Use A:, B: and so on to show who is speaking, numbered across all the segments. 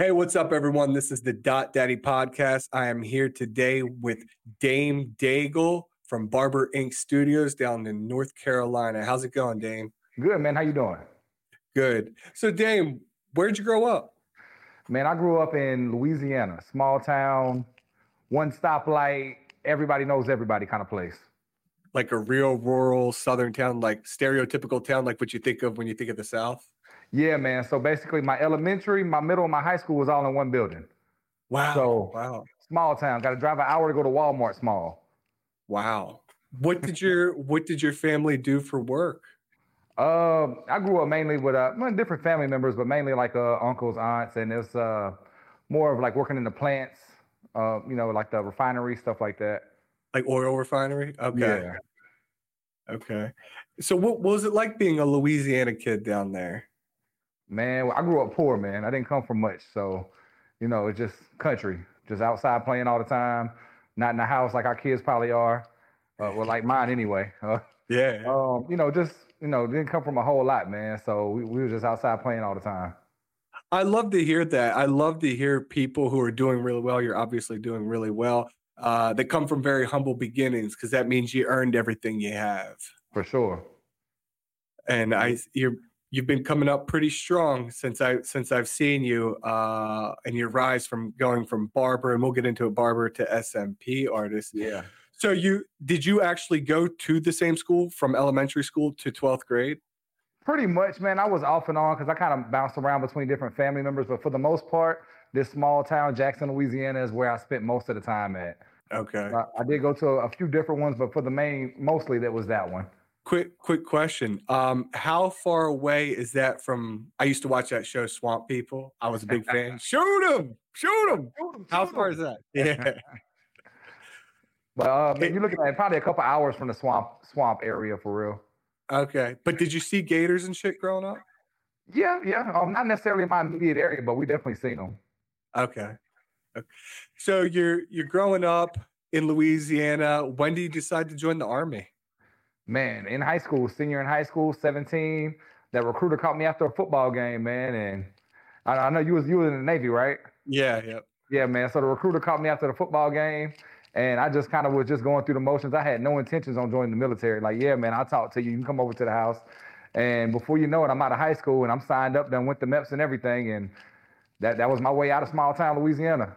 A: Hey, what's up, everyone? This is the Dot Dattie podcast. I am here today with Dame Daigle from Barber Ink Studios down in North Carolina. How's it going, Dame?
B: Good, man. How you doing?
A: Good. So, Dame, where'd you grow up?
B: Man, I grew up in Louisiana, small town, one stoplight, everybody knows everybody kind of place.
A: Like a real rural southern town, like stereotypical town, like what you think of when you think of the South?
B: Yeah, man. So basically, my elementary, my middle, and my high school was all in one building.
A: Wow.
B: So
A: wow.
B: Small town. Got to drive an hour to go to Walmart. Small.
A: Wow. What did your What did your family do for work?
B: Uh, I grew up mainly with uh, different family members, but mainly like uh, uncles, aunts, and it's uh, more of like working in the plants. Uh, you know, like the refinery stuff like that.
A: Like oil refinery. Okay.
B: Yeah.
A: Okay. So, what, what was it like being a Louisiana kid down there?
B: Man, I grew up poor, man. I didn't come from much. So, you know, it's just country, just outside playing all the time, not in the house like our kids probably are. Uh, well, like mine anyway. Uh,
A: yeah.
B: Um, you know, just, you know, didn't come from a whole lot, man. So we, we were just outside playing all the time.
A: I love to hear that. I love to hear people who are doing really well. You're obviously doing really well. Uh, that come from very humble beginnings because that means you earned everything you have.
B: For sure.
A: And I, you're you've been coming up pretty strong since I since I've seen you uh and your rise from going from barber and we'll get into a barber to SMP artist.
B: Yeah.
A: So you did you actually go to the same school from elementary school to 12th grade?
B: Pretty much, man. I was off and on because I kind of bounced around between different family members, but for the most part, this small town, Jackson, Louisiana, is where I spent most of the time at.
A: Okay.
B: I, I did go to a few different ones, but for the main, mostly that was that one.
A: Quick, quick question. Um, how far away is that from? I used to watch that show, Swamp People. I was a big fan. shoot him! Shoot him! How far is that? Yeah.
B: but uh, man, you're looking at probably a couple hours from the swamp swamp area for real.
A: Okay, but did you see gators and shit growing up?
B: Yeah, yeah. Um, not necessarily in my immediate area, but we definitely seen them.
A: Okay. okay. So you're you're growing up in Louisiana. When do you decide to join the army?
B: Man, in high school, senior in high school, 17, that recruiter caught me after a football game, man. And I, I know you was you was in the Navy, right?
A: Yeah, yeah.
B: Yeah, man. So the recruiter caught me after the football game. And I just kind of was just going through the motions. I had no intentions on joining the military. Like, yeah, man, I'll talk to you. You can come over to the house. And before you know it, I'm out of high school and I'm signed up, then went to MEPS and everything. And that that was my way out of small town Louisiana.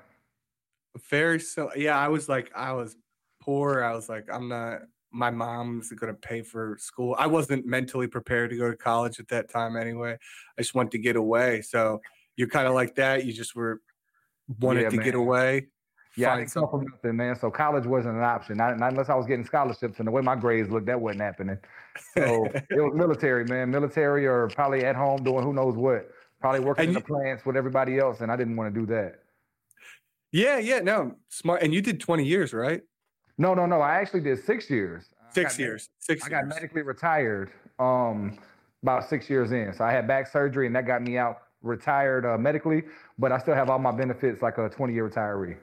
A: Very so yeah, I was like, I was poor. I was like, I'm not my mom's going to pay for school. I wasn't mentally prepared to go to college at that time anyway. I just wanted to get away. So you're kind of like that. You just were wanted yeah, to man. get away.
B: Yeah, I come from nothing, man. So college wasn't an option. Not, not, unless I was getting scholarships. And the way my grades looked, that wasn't happening. So it was military, man. Military or probably at home doing who knows what. Probably working and in you, the plants with everybody else. And I didn't want to do that.
A: Yeah, yeah, no, smart. And you did 20 years, right?
B: No, no, no. I actually did six years.
A: Six years. Six.
B: I
A: years.
B: got medically retired um, about six years in. So I had back surgery, and that got me out retired uh, medically. But I still have all my benefits like a 20 year retiree.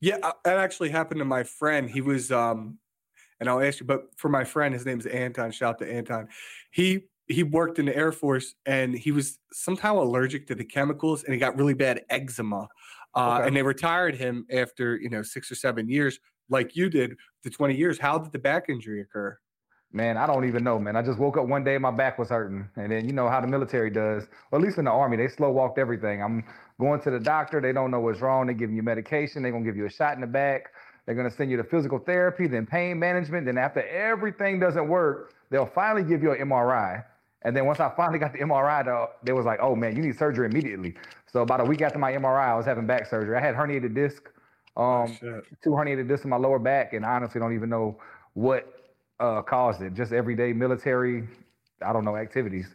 A: Yeah, uh, that actually happened to my friend. He was, um, and I'll ask you, but for my friend, his name is Anton. Shout out to Anton. He he worked in the Air Force, and he was somehow allergic to the chemicals, and he got really bad eczema. Uh, okay. And they retired him after you know six or seven years like you did the 20 years. How did the back injury occur?
B: Man, I don't even know, man. I just woke up one day, my back was hurting. And then you know how the military does, or at least in the army, they slow walked everything. I'm going to the doctor, they don't know what's wrong. They giving you medication, they're gonna give you a shot in the back. They're gonna send you to physical therapy, then pain management. Then after everything doesn't work, they'll finally give you an MRI. And then once I finally got the MRI, though, they was like, "Oh man, you need surgery immediately." So about a week after my MRI, I was having back surgery. I had herniated disc um, oh, two herniated discs in my lower back, and I honestly don't even know what uh, caused it. Just everyday military, I don't know, activities.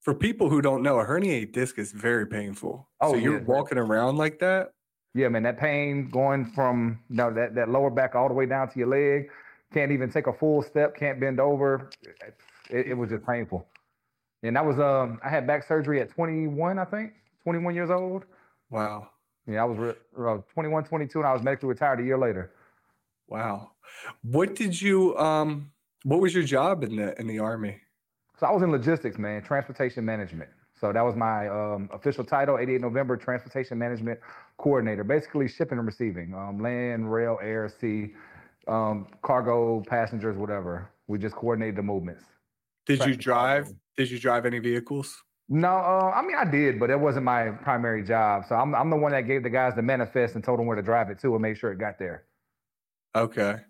A: For people who don't know, a herniated disc is very painful. Oh, so you're yeah, walking around like that?
B: Yeah, man, that pain going from you know, that, that lower back all the way down to your leg. Can't even take a full step, can't bend over. It, it was just painful. And that was um I had back surgery at 21, I think, 21 years old.
A: Wow.
B: Yeah, I was re- 21, 22, and I was medically retired a year later.
A: Wow. What did you um what was your job in the in the army?
B: So I was in logistics, man, transportation management. So that was my um, official title, 88 November Transportation Management Coordinator, basically shipping and receiving, um, land, rail, air, sea, um, cargo, passengers, whatever. We just coordinated the movements.
A: Did you drive? Did you drive any vehicles?
B: No, uh, I mean I did, but it wasn't my primary job. So I'm I'm the one that gave the guys the manifest and told them where to drive it to and made sure it got there.
A: Okay.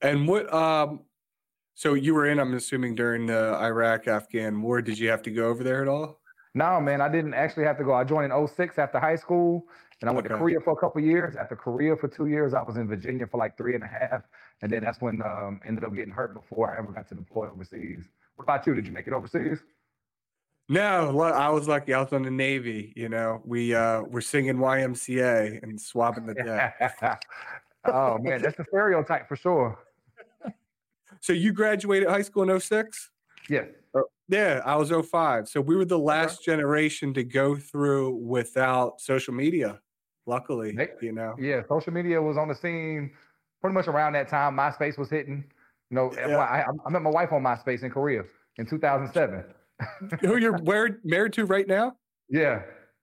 A: And what um so you were in, I'm assuming during the Iraq Afghan war. Did you have to go over there at all?
B: No, man, I didn't actually have to go. I joined in 06 after high school and I went
A: Okay.
B: to Korea for a couple years. After Korea for two years, I was in Virginia for like three and a half. And then that's when um ended up getting hurt before I ever got to deploy overseas. What about you? Did you make it overseas?
A: No, I was lucky. I was on the Navy. You know, we uh were singing YMCA and swabbing the deck.
B: oh man, that's the stereotype for sure.
A: So you graduated high school in 06?
B: Yes.
A: Yeah, I was 05. So we were the last generation to go through without social media. Luckily, you know.
B: Yeah, social media was on the scene pretty much around that time. MySpace was hitting. You know,
A: Yeah.
B: I, I met my wife on MySpace in Korea in 2007.
A: Who you're married married to right now?
B: Yeah.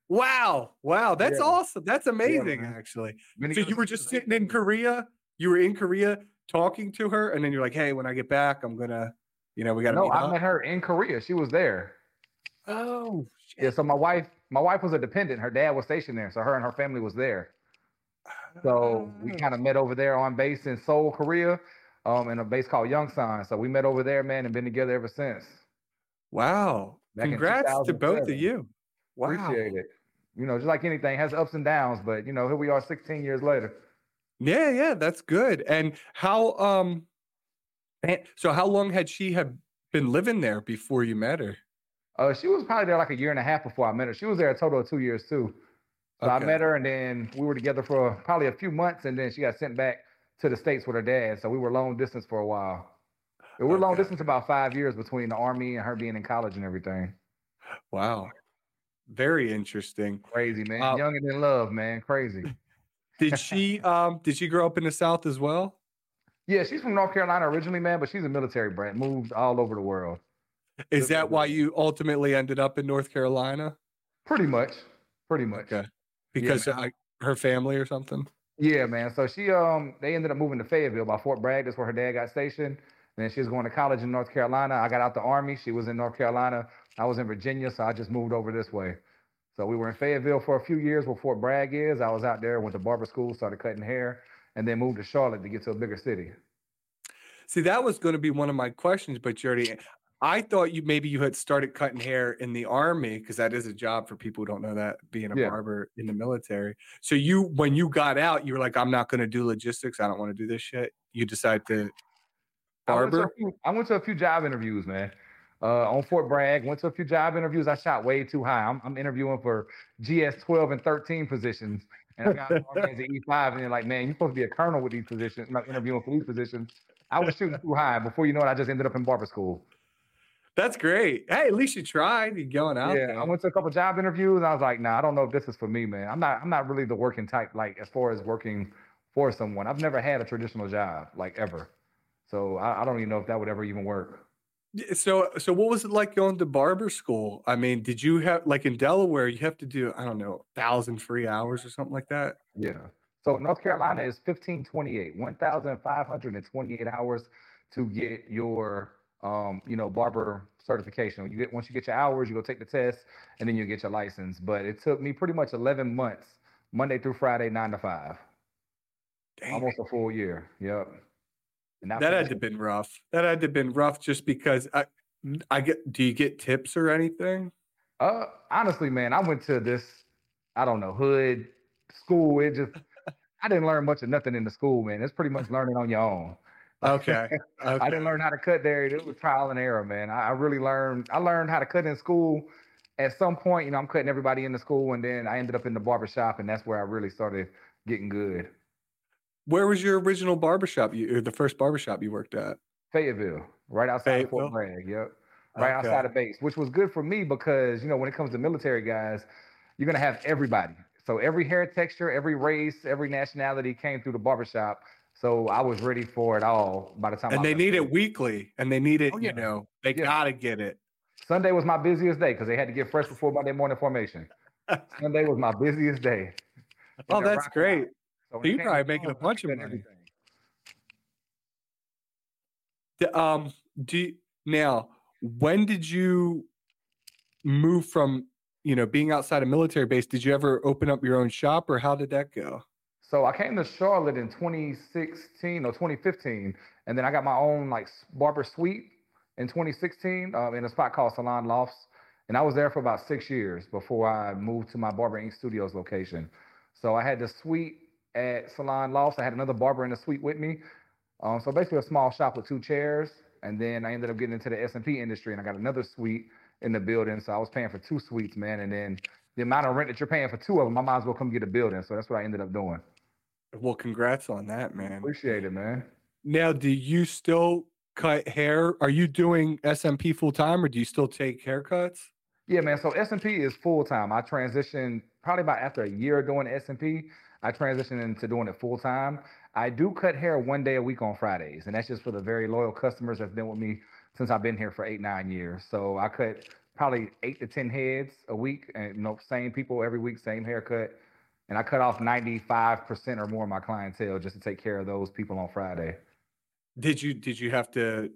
A: Wow. Wow. That's
B: Yeah.
A: awesome. That's amazing,
B: man.
A: actually.
B: Been
A: So you were just sitting in Korea. You were in Korea talking to her, and then you're like, "Hey, when I get back, I'm gonna, you know, we got to
B: No, I
A: up."
B: met her in Korea. She was there.
A: Oh,
B: Yeah, so my wife, my wife was a dependent. Her dad was stationed there, so her and her family was there. So we
A: Ah.
B: kind of met over there on base in Seoul, Korea, um, in a base called Yongsan. So we met over there, man, and been together ever since.
A: Wow!
B: Back
A: Congrats to both of you. Wow.
B: Appreciate it. You know, just like anything, has ups and downs, but you know, here we are 16 years later.
A: Yeah, yeah, that's good. And how um so how long had she had been living there before you met her?
B: Uh, she was probably there like a year and a half before I met her. She was there a total of two years too. So I met her, and then we were together for probably a few months, and then she got sent back to the states with her dad. So we were long distance for a while. We were long distance about five years between the army and her being in college and everything.
A: Wow. Very interesting.
B: Crazy man,
A: Uh,
B: young and in love, man, crazy.
A: Did she um did she grow up in the South as well?
B: Yeah, she's from North Carolina originally, man, but she's a military brat, moved all over the world.
A: Is that why you ultimately ended up in North Carolina?
B: Pretty much, pretty much.
A: Okay. Because
B: man.
A: uh, her family or something?
B: Yeah, man. So she um they ended up moving to Fayetteville by Fort Bragg. That's where her dad got stationed. And then she was going to college in North Carolina. I got out the army. She was in North Carolina. I was in Virginia, so I just moved over this way. So we were in Fayetteville for a few years where Fort Bragg is. I was out there, went to barber school, started cutting hair, and then moved to Charlotte to get to a bigger city.
A: See, that was going to be one of my questions, but you already I thought you maybe you had started cutting hair in the army because that is a job for people who don't know that being a
B: Yeah.
A: barber in the military. So you when you got out, you were like, I'm not going to do logistics. I don't want to do this shit. You decide to
B: I went, to a few, I went to a few job interviews, man. Uh, on Fort Bragg, went to a few job interviews. I shot way too high. I'm, I'm interviewing for GS 12 and 13 positions. And I got as an E5, and they're like, man, you're supposed to be a colonel with these positions, I'm not interviewing for these positions. I was shooting too high. Before you know it, I just ended up in barber school.
A: That's great. Hey, at least you tried. You're going out
B: yeah,
A: there.
B: I went to a couple job interviews, and I was like, nah, I don't know if this is for me, man. I'm not, I'm not really the working type, like as far as working for someone. I've never had a traditional job, like ever. So I, I don't even know if that would ever even work.
A: So, so what was it like going to barber school? I mean, did you have like in Delaware? You have to do I don't know, thousand free hours or something like that.
B: Yeah. So North Carolina is 1528, 1,528 hours to get your um, you know, barber certification. You get once you get your hours, you go take the test and then you get your license. But it took me pretty much 11 months, Monday through Friday, nine to five,
A: Dang,
B: almost a full year. Yep.
A: That had to have been rough. That had to have been rough just because I, I get. Do you get tips or anything?
B: Uh, honestly, man, I went to this, I don't know, hood school. It just, I didn't learn much of nothing in the school, man. It's pretty much learning on your own.
A: Okay.
B: I didn't learn how to cut there. It was trial and error, man. I, I really learned. I learned how to cut in school. At some point, you know, I'm cutting everybody in the school, and then I ended up in the barber shop, and that's where I really started getting good.
A: Where was your original barbershop? You or the first barbershop you worked at?
B: Fayetteville, right outside of
A: Fayetteville?
B: Fort Bragg. Yep, right
A: Okay.
B: outside of base, which was good for me because you know when it comes to military guys, you're gonna have everybody. So every hair texture, every race, every nationality came through the barbershop. So I was ready for it all by the time. I
A: And they need
B: there.
A: it weekly, and they need it.
B: Oh,
A: You know, they
B: Yeah.
A: gotta get it.
B: Sunday was my busiest day because they had to get fresh before Monday morning formation. Sunday was my busiest day.
A: Oh, that's great. So you probably making a bunch of money. Everything. um, do you, now when did you move from you know being outside a military base? Did you ever open up your own shop, or how did that go?
B: So I came to Charlotte in 2016 or 2015, and then I got my own like barber suite in 2016 um, in a spot called Salon Lofts, and I was there for about six years before I moved to my Barber Ink Studios location. So I had the suite at Salon Lofts. I had another barber in the suite with me. Um, so basically a small shop with two chairs. And then I ended up getting into the SMP industry and I got another suite in the building. So I was paying for two suites, man. And then the amount of rent that you're paying for two of them, I might as well come get a building. So that's what I ended up doing.
A: Well, congrats on that, man.
B: Appreciate it, man.
A: Now, do you still cut hair? Are you doing SMP full time or do you still take haircuts?
B: Yeah, man. So SMP is full time. I transitioned probably about after a year doing SMP. I transitioned into doing it full time. I do cut hair one day a week on Fridays, and that's just for the very loyal customers that's been with me since I've been here for eight, nine years. So I cut probably eight to 10 heads a week, and you know, same people every week, same haircut. And I cut off 95% or more of my clientele just to take care of those people on Friday.
A: Did you did you have to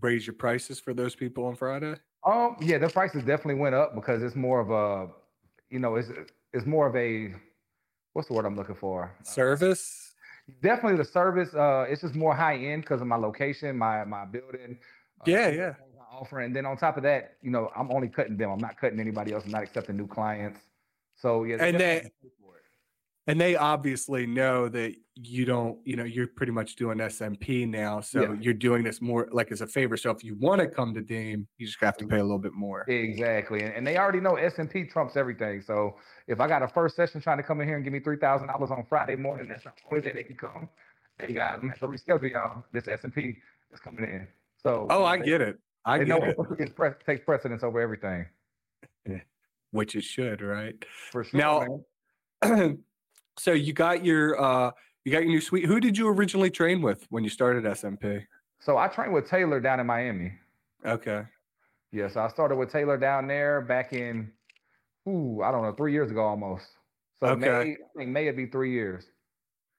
A: raise your prices for those people on Friday?
B: Um, yeah, the prices definitely went up because it's more of a, you know, it's it's more of a, what's the word I'm looking for?
A: Service
B: definitely the service. Uh, it's just more high end because of my location, my my building.
A: Uh, yeah, yeah.
B: Offering, and then on top of that, you know, I'm only cutting them. I'm not cutting anybody else. I'm not accepting new clients. So yeah,
A: and they and they obviously know that you don't you know you're pretty much doing smp now so yeah. you're doing this more like as a favor. So if you want to come to dame you just have to pay a little bit more.
B: Exactly and, they already know smp trumps everything. So if i got a first session trying to come in here and give me $3000 on friday morning that's the only day they can come. Hey guys i'm to reschedule y'all. This smp is coming in. So
A: oh i they, get it. I get know it.
B: pre- takes precedence over everything.
A: Which it should right?
B: For sure
A: now So you got your uh you got your new suite. Who did you originally train with when you started SMP?
B: So I trained with Taylor down in Miami.
A: Okay.
B: Yeah, so I started with Taylor down there back in ooh, I don't know, three years ago almost. So okay. May, I think May it be three years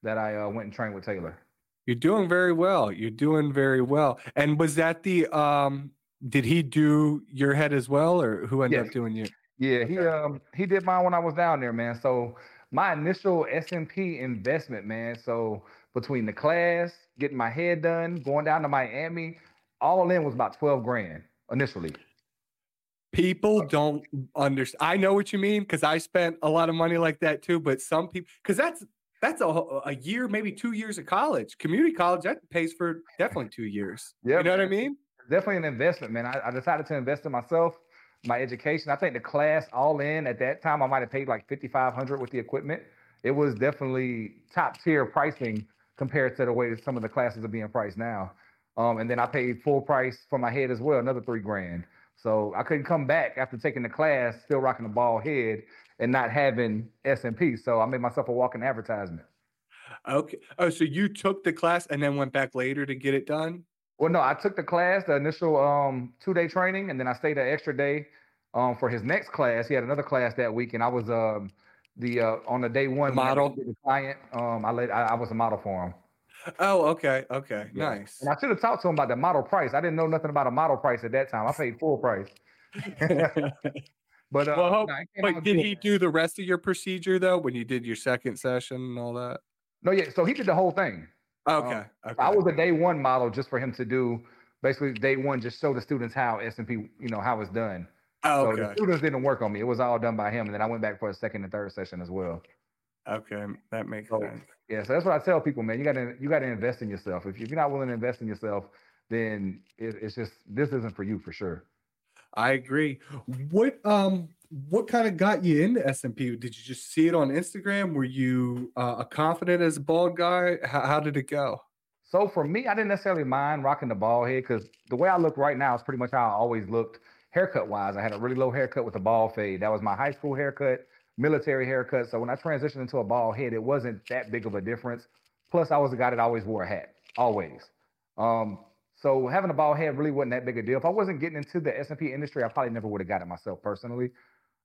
B: that I uh, went and trained with Taylor.
A: You're doing very well. You're doing very well. And was that the um did he do your head as well or who ended yes. up doing you?
B: Yeah, he um he did mine when I was down there, man. So my initial SMP investment, man. So between the class, getting my head done, going down to Miami, all in was about 12 grand initially.
A: People uh, don't understand. I know what you mean because I spent a lot of money like that too. But some people, because that's that's a, a year, maybe two years of college. Community college that pays for definitely two years. Yeah, you know what I mean.
B: Definitely an investment, man. I, I decided to invest in myself my education. I think the class all in at that time, I might have paid like 5,500 with the equipment. It was definitely top tier pricing compared to the way that some of the classes are being priced now. Um, and then I paid full price for my head as well, another three grand. So I couldn't come back after taking the class, still rocking a bald head and not having SMP. So I made myself a walking advertisement.
A: Okay. Oh, so you took the class and then went back later to get it done?
B: Well, no, I took the class, the initial um, two day training, and then I stayed an extra day um, for his next class. He had another class that week, and I was um, the uh, on the day one
A: model
B: the client. Um, I let I, I, was a model for him.
A: Oh, okay, okay, yeah. nice.
B: And I should have talked to him about the model price. I didn't know nothing about a model price at that time. I paid full price. but uh,
A: well, hope, but did he do the rest of your procedure though when you did your second session and all that?
B: No, yeah. So he did the whole thing.
A: Okay. Um, okay. I
B: was a day one model just for him to do basically day one, just show the students how SMP, you know, how it's done.
A: Oh, okay.
B: So the students didn't work on me. It was all done by him. And then I went back for a second and third session as well.
A: Okay. That makes so, sense.
B: Yeah. So that's what I tell people, man. You gotta you gotta invest in yourself. If, you're not willing to invest in yourself, then it, it's just this isn't for you for sure.
A: I agree. What um what kind of got you into SMP? Did you just see it on Instagram? Were you uh, a confident as a bald guy? How, how, did it go?
B: So for me, I didn't necessarily mind rocking the bald head because the way I look right now is pretty much how I always looked haircut wise. I had a really low haircut with a bald fade. That was my high school haircut, military haircut. So when I transitioned into a bald head, it wasn't that big of a difference. Plus, I was a guy that always wore a hat, always. Um, So having a bald head really wasn't that big a deal. If I wasn't getting into the SMP industry, I probably never would have got it myself personally.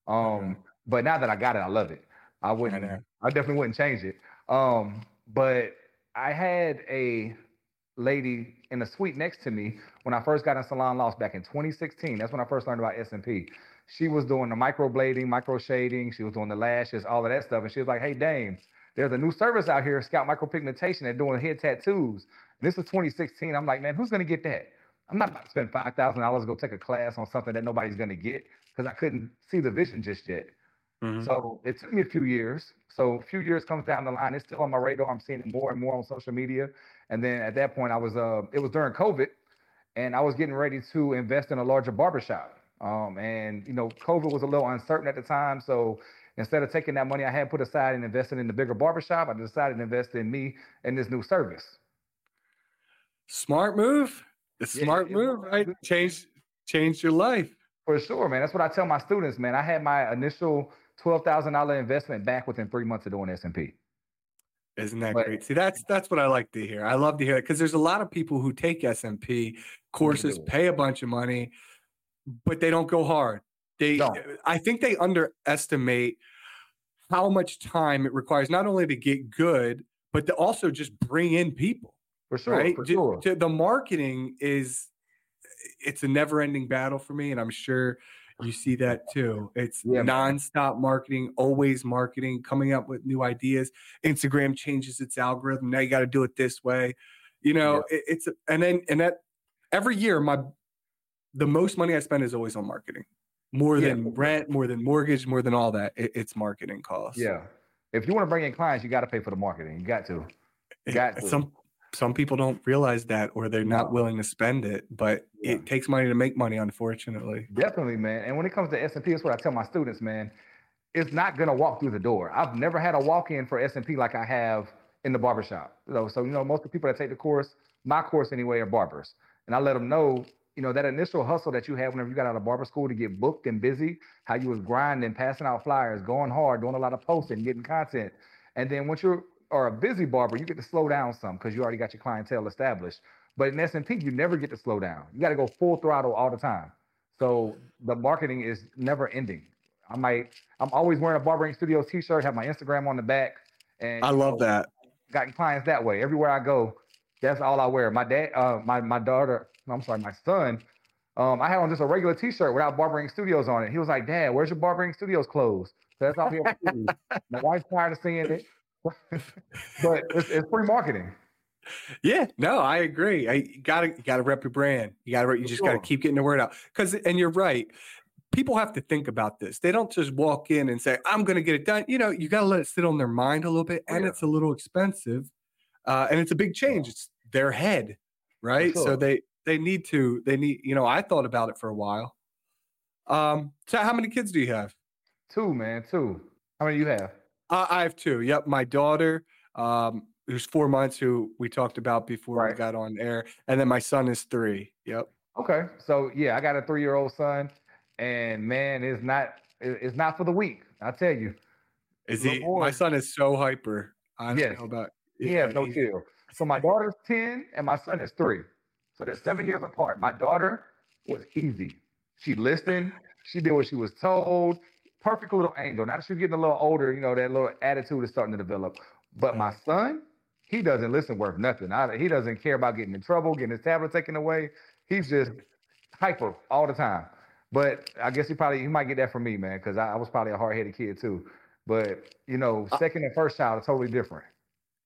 B: Um, mm-hmm. but now that I got it, I love it. I wouldn't. I, I definitely wouldn't change it. Um, but I had a lady in the suite next to me when I first got in Salon Lofts back in 2016. That's when I first learned about SMP. She was doing the microblading, micro shading. She was doing the lashes, all of that stuff. And she was like, "Hey, Dame, there's a new service out here, Scalp Micropigmentation. They're doing head tattoos." And this was 2016. I'm like, man, who's gonna get that? I'm not about to spend five thousand dollars to go take a class on something that nobody's gonna get because I couldn't see the vision just yet. Mm-hmm. So it took me a few years. So a few years comes down the line. It's still on my radar. I'm seeing it more and more on social media. And then at that point, I was uh, it was during COVID, and I was getting ready to invest in a larger barbershop. Um, and you know, COVID was a little uncertain at the time. So instead of taking that money I had put aside and investing in the bigger barbershop, I decided to invest in me and this new service.
A: Smart move. It's yeah, smart move, right? Change change your life.
B: For sure, man. That's what I tell my students, man. I had my initial twelve thousand dollar investment back within three months of doing SMP.
A: Isn't that but, great? See, that's that's what I like to hear. I love to hear it because there's a lot of people who take SMP courses, pay a bunch of money, but they don't go hard. They. I think they underestimate how much time it requires not only to get good, but to also just bring in people.
B: For sure, right? for sure.
A: The marketing is it's a never-ending battle for me, and I'm sure you see that too. It's yeah, nonstop marketing, always marketing, coming up with new ideas. Instagram changes its algorithm. Now you got to do it this way. You know, yeah. it, it's and then and that every year my the most money I spend is always on marketing. More yeah. than rent, more than mortgage, more than all that. It, it's marketing costs.
B: Yeah. If you want to bring in clients, you got to pay for the marketing. You got to. You got
A: to. Some some people don't realize that or they're not willing to spend it but yeah. it takes money to make money unfortunately.
B: Definitely man and when it comes to smp that's what i tell my students man it's not going to walk through the door. I've never had a walk-in for smp like i have in the barbershop so, so you know most of the people that take the course my course anyway are barbers and i let them know you know that initial hustle that you had whenever you got out of barber school to get booked and busy how you was grinding passing out flyers going hard doing a lot of posting getting content and then once you're are a busy barber, you get to slow down some because you already got your clientele established. But in SMP, you never get to slow down. You got to go full throttle all the time. So the marketing is never ending. I might, I'm always wearing a Barber Ink Studios t-shirt, have my Instagram on the back. And
A: I love know, that.
B: Got clients that way. Everywhere I go, that's all I wear. My dad, uh, my my daughter, I'm sorry, my son, um, I had on just a regular t-shirt without Barber Ink Studios on it. He was like, Dad, where's your Barber Ink Studios clothes? So that's all he My wife's tired of seeing it. but it's, it's free marketing.
A: Yeah, no, I agree. I gotta you gotta rep your brand. You gotta you just sure. gotta keep getting the word out. Because and you're right. People have to think about this. They don't just walk in and say, "I'm going to get it done." You know, you got to let it sit on their mind a little bit, and yeah. it's a little expensive, uh, and it's a big change. It's their head, right? Sure. So they they need to they need. You know, I thought about it for a while. Um, so how many kids do you have?
B: Two, man. Two. How many you have?
A: Uh, I have two. Yep, my daughter, um, who's four months, who we talked about before right. we got on air, and then my son is three. Yep.
B: Okay, so yeah, I got a three-year-old son, and man, it's not it's not for the weak. I tell you.
A: Is he? My son is so hyper. I don't yes. know about.
B: Yeah, no chill. So my daughter's ten, and my son is three. So they're seven years apart. My daughter was easy. She listened. She did what she was told perfect little angel. Now that she's getting a little older, you know, that little attitude is starting to develop. But my son, he doesn't listen worth nothing. I, he doesn't care about getting in trouble, getting his tablet taken away. He's just hyper all the time. But I guess he probably he might get that from me, man, because I, I, was probably a hard headed kid too. But you know, uh second and first child are totally different.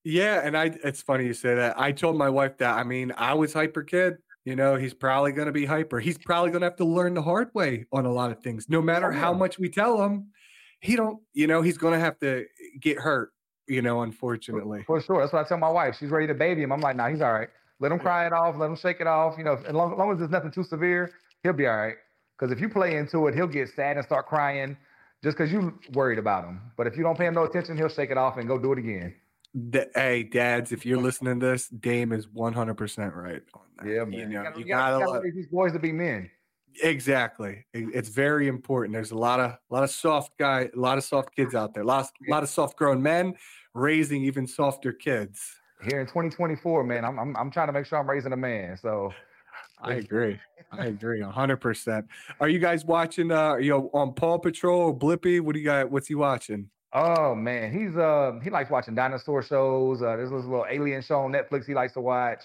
A: Yeah, and I it's funny you say that. I told my wife that. I mean, I was hyper kid. You know, he's probably going to be hyper. He's probably going to have to learn the hard way on a lot of things. No matter oh, how much we tell him, he don't. You know, he's going to have to get hurt. You know, unfortunately.
B: For, sure. That's what I tell my wife. She's ready to baby him. I'm like, nah, he's all right. Let him cry it off. Let him shake it off. You know, as long, as long as there's nothing too severe, he'll be all right. Because if you play into it, he'll get sad and start crying just because you worried about him. But if you don't pay him no attention, he'll shake it off and go do it again
A: hey, dads, if you're listening to this, Dame is 100% right on
B: that. Yeah, man. You, know, you, gotta, you, gotta, gotta, gotta these boys to be men.
A: Exactly. It's very important. There's a lot of a lot of soft guy, a lot of soft kids out there. A lot, a lot of soft grown men raising even softer kids.
B: Here in 2024, man, I'm, I'm I'm trying to make sure I'm raising a man. So
A: I agree. I agree, hundred percent. Are you guys watching? Uh, you know, on Paw Patrol or Blippi? What do you got? What's he watching?
B: Oh man, he's uh he likes watching dinosaur shows. Uh, there's this little alien show on Netflix he likes to watch.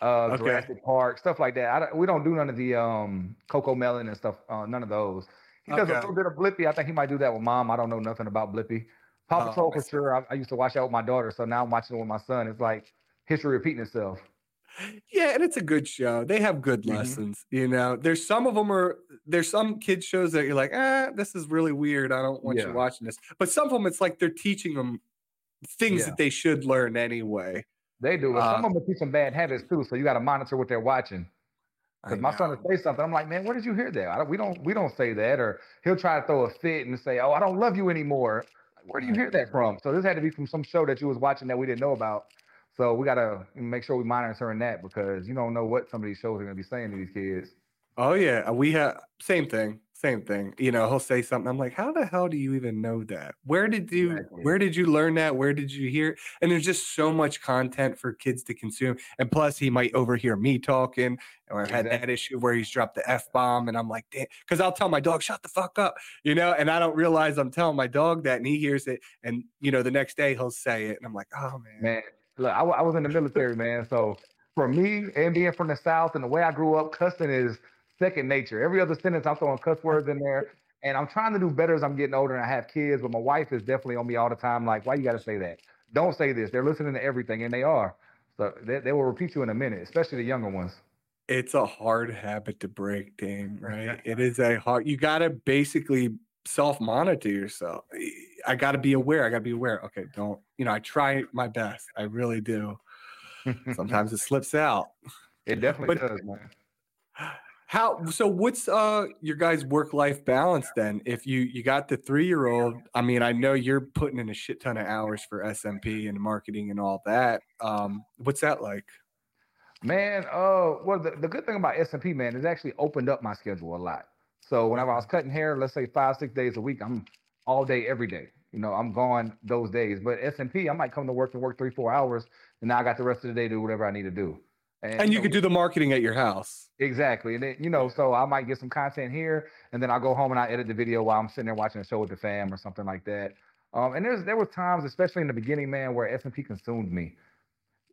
B: Uh,
A: Okay.
B: Jurassic Park, stuff like that. I don't, we don't do none of the um Cocomelon and stuff. Uh, none of those. He does a little bit of Blippi. I think he might do that with mom. I don't know nothing about Blippi. Paw
A: Oh,
B: for sure. I, I used to watch that with my daughter, so now I'm watching it with my son. It's like history repeating itself.
A: Yeah, and it's a good show. They have good
B: Mhm.
A: lessons. You know, there's some of them are there's some kids shows that you're like, ah, this is really weird. I don't want
B: Yeah.
A: you watching this. But some of them, it's like they're teaching them things
B: Yeah.
A: that they should learn anyway.
B: They do. And some
A: Uh,
B: of them teach some bad habits too, so you got to monitor what they're watching. Because my son will say something, I'm like, man, where did you hear that? I don't, we don't we don't say that, or he'll try to throw a fit and say, oh, I don't love you anymore. Where do you hear that from? So this had to be from some show that you was watching that we didn't know about. So we gotta make sure we monitoring that because you don't know what some of these shows are gonna be saying to these kids.
A: Oh yeah, uh, we have same thing, same thing. You know, he'll say something. I'm like, how the hell do you even know that? Where did you
B: Exactly.
A: where did you learn that? Where did you hear? And there's just so much content for kids to consume. And plus, he might overhear me talking, or I've had that issue where he's dropped the f bomb, and I'm like, damn, because I'll tell my dog, shut the fuck up, you know, and I don't realize I'm telling my dog that, and he hears it, and you know, the next day he'll say it, and I'm like, oh man,
B: Man, look, I, I was in the military, man. So for me and being from the South and the way I grew up, cussing is second nature. Every other sentence, I'm throwing cuss words in there. And I'm trying to do better as I'm getting older and I have kids, but my wife is definitely on me all the time. Like, why you got to say that? Don't say this. They're listening to everything, and they are. So they, they will repeat you in a minute, especially the younger ones.
A: it's a hard habit to break, Dame, right? It is a hard, you got to basically self monitor yourself. I got to be aware. I got to be aware. Okay, don't, you know, I try my best. I really do. Sometimes it slips out.
B: it definitely
A: But-
B: does, man.
A: How, so what's uh your guys' work life balance then? If you you got the three year old, I mean, I know you're putting in a shit ton of hours for SMP and marketing and all that. Um, what's that like?
B: Man, uh, well, the, the good thing about SMP, man, is actually opened up my schedule a lot. So whenever I was cutting hair, let's say five, six days a week, I'm all day, every day. You know, I'm gone those days. But SMP, I might come to work and work three, four hours, and now I got the rest of the day to do whatever I need to do.
A: And you
B: know,
A: could do the marketing at your house.
B: Exactly. And then, you know, so I might get some content here and then I go home and I edit the video while I'm sitting there watching a show with the fam or something like that. Um, and there's there were times, especially in the beginning, man, where SMP consumed me.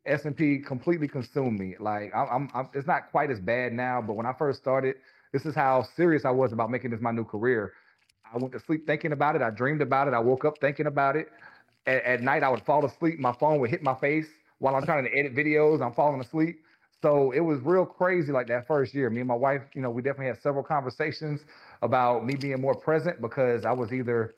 B: SMP completely consumed me. Like I'm, I'm, I'm, it's not quite as bad now, but when I first started, this is how serious I was about making this my new career. I went to sleep thinking about it. I dreamed about it. I woke up thinking about it. At, at night, I would fall asleep. My phone would hit my face while I'm trying to edit videos. I'm falling asleep. So it was real crazy like that first year. Me and my wife, you know, we definitely had several conversations about me being more present because I was either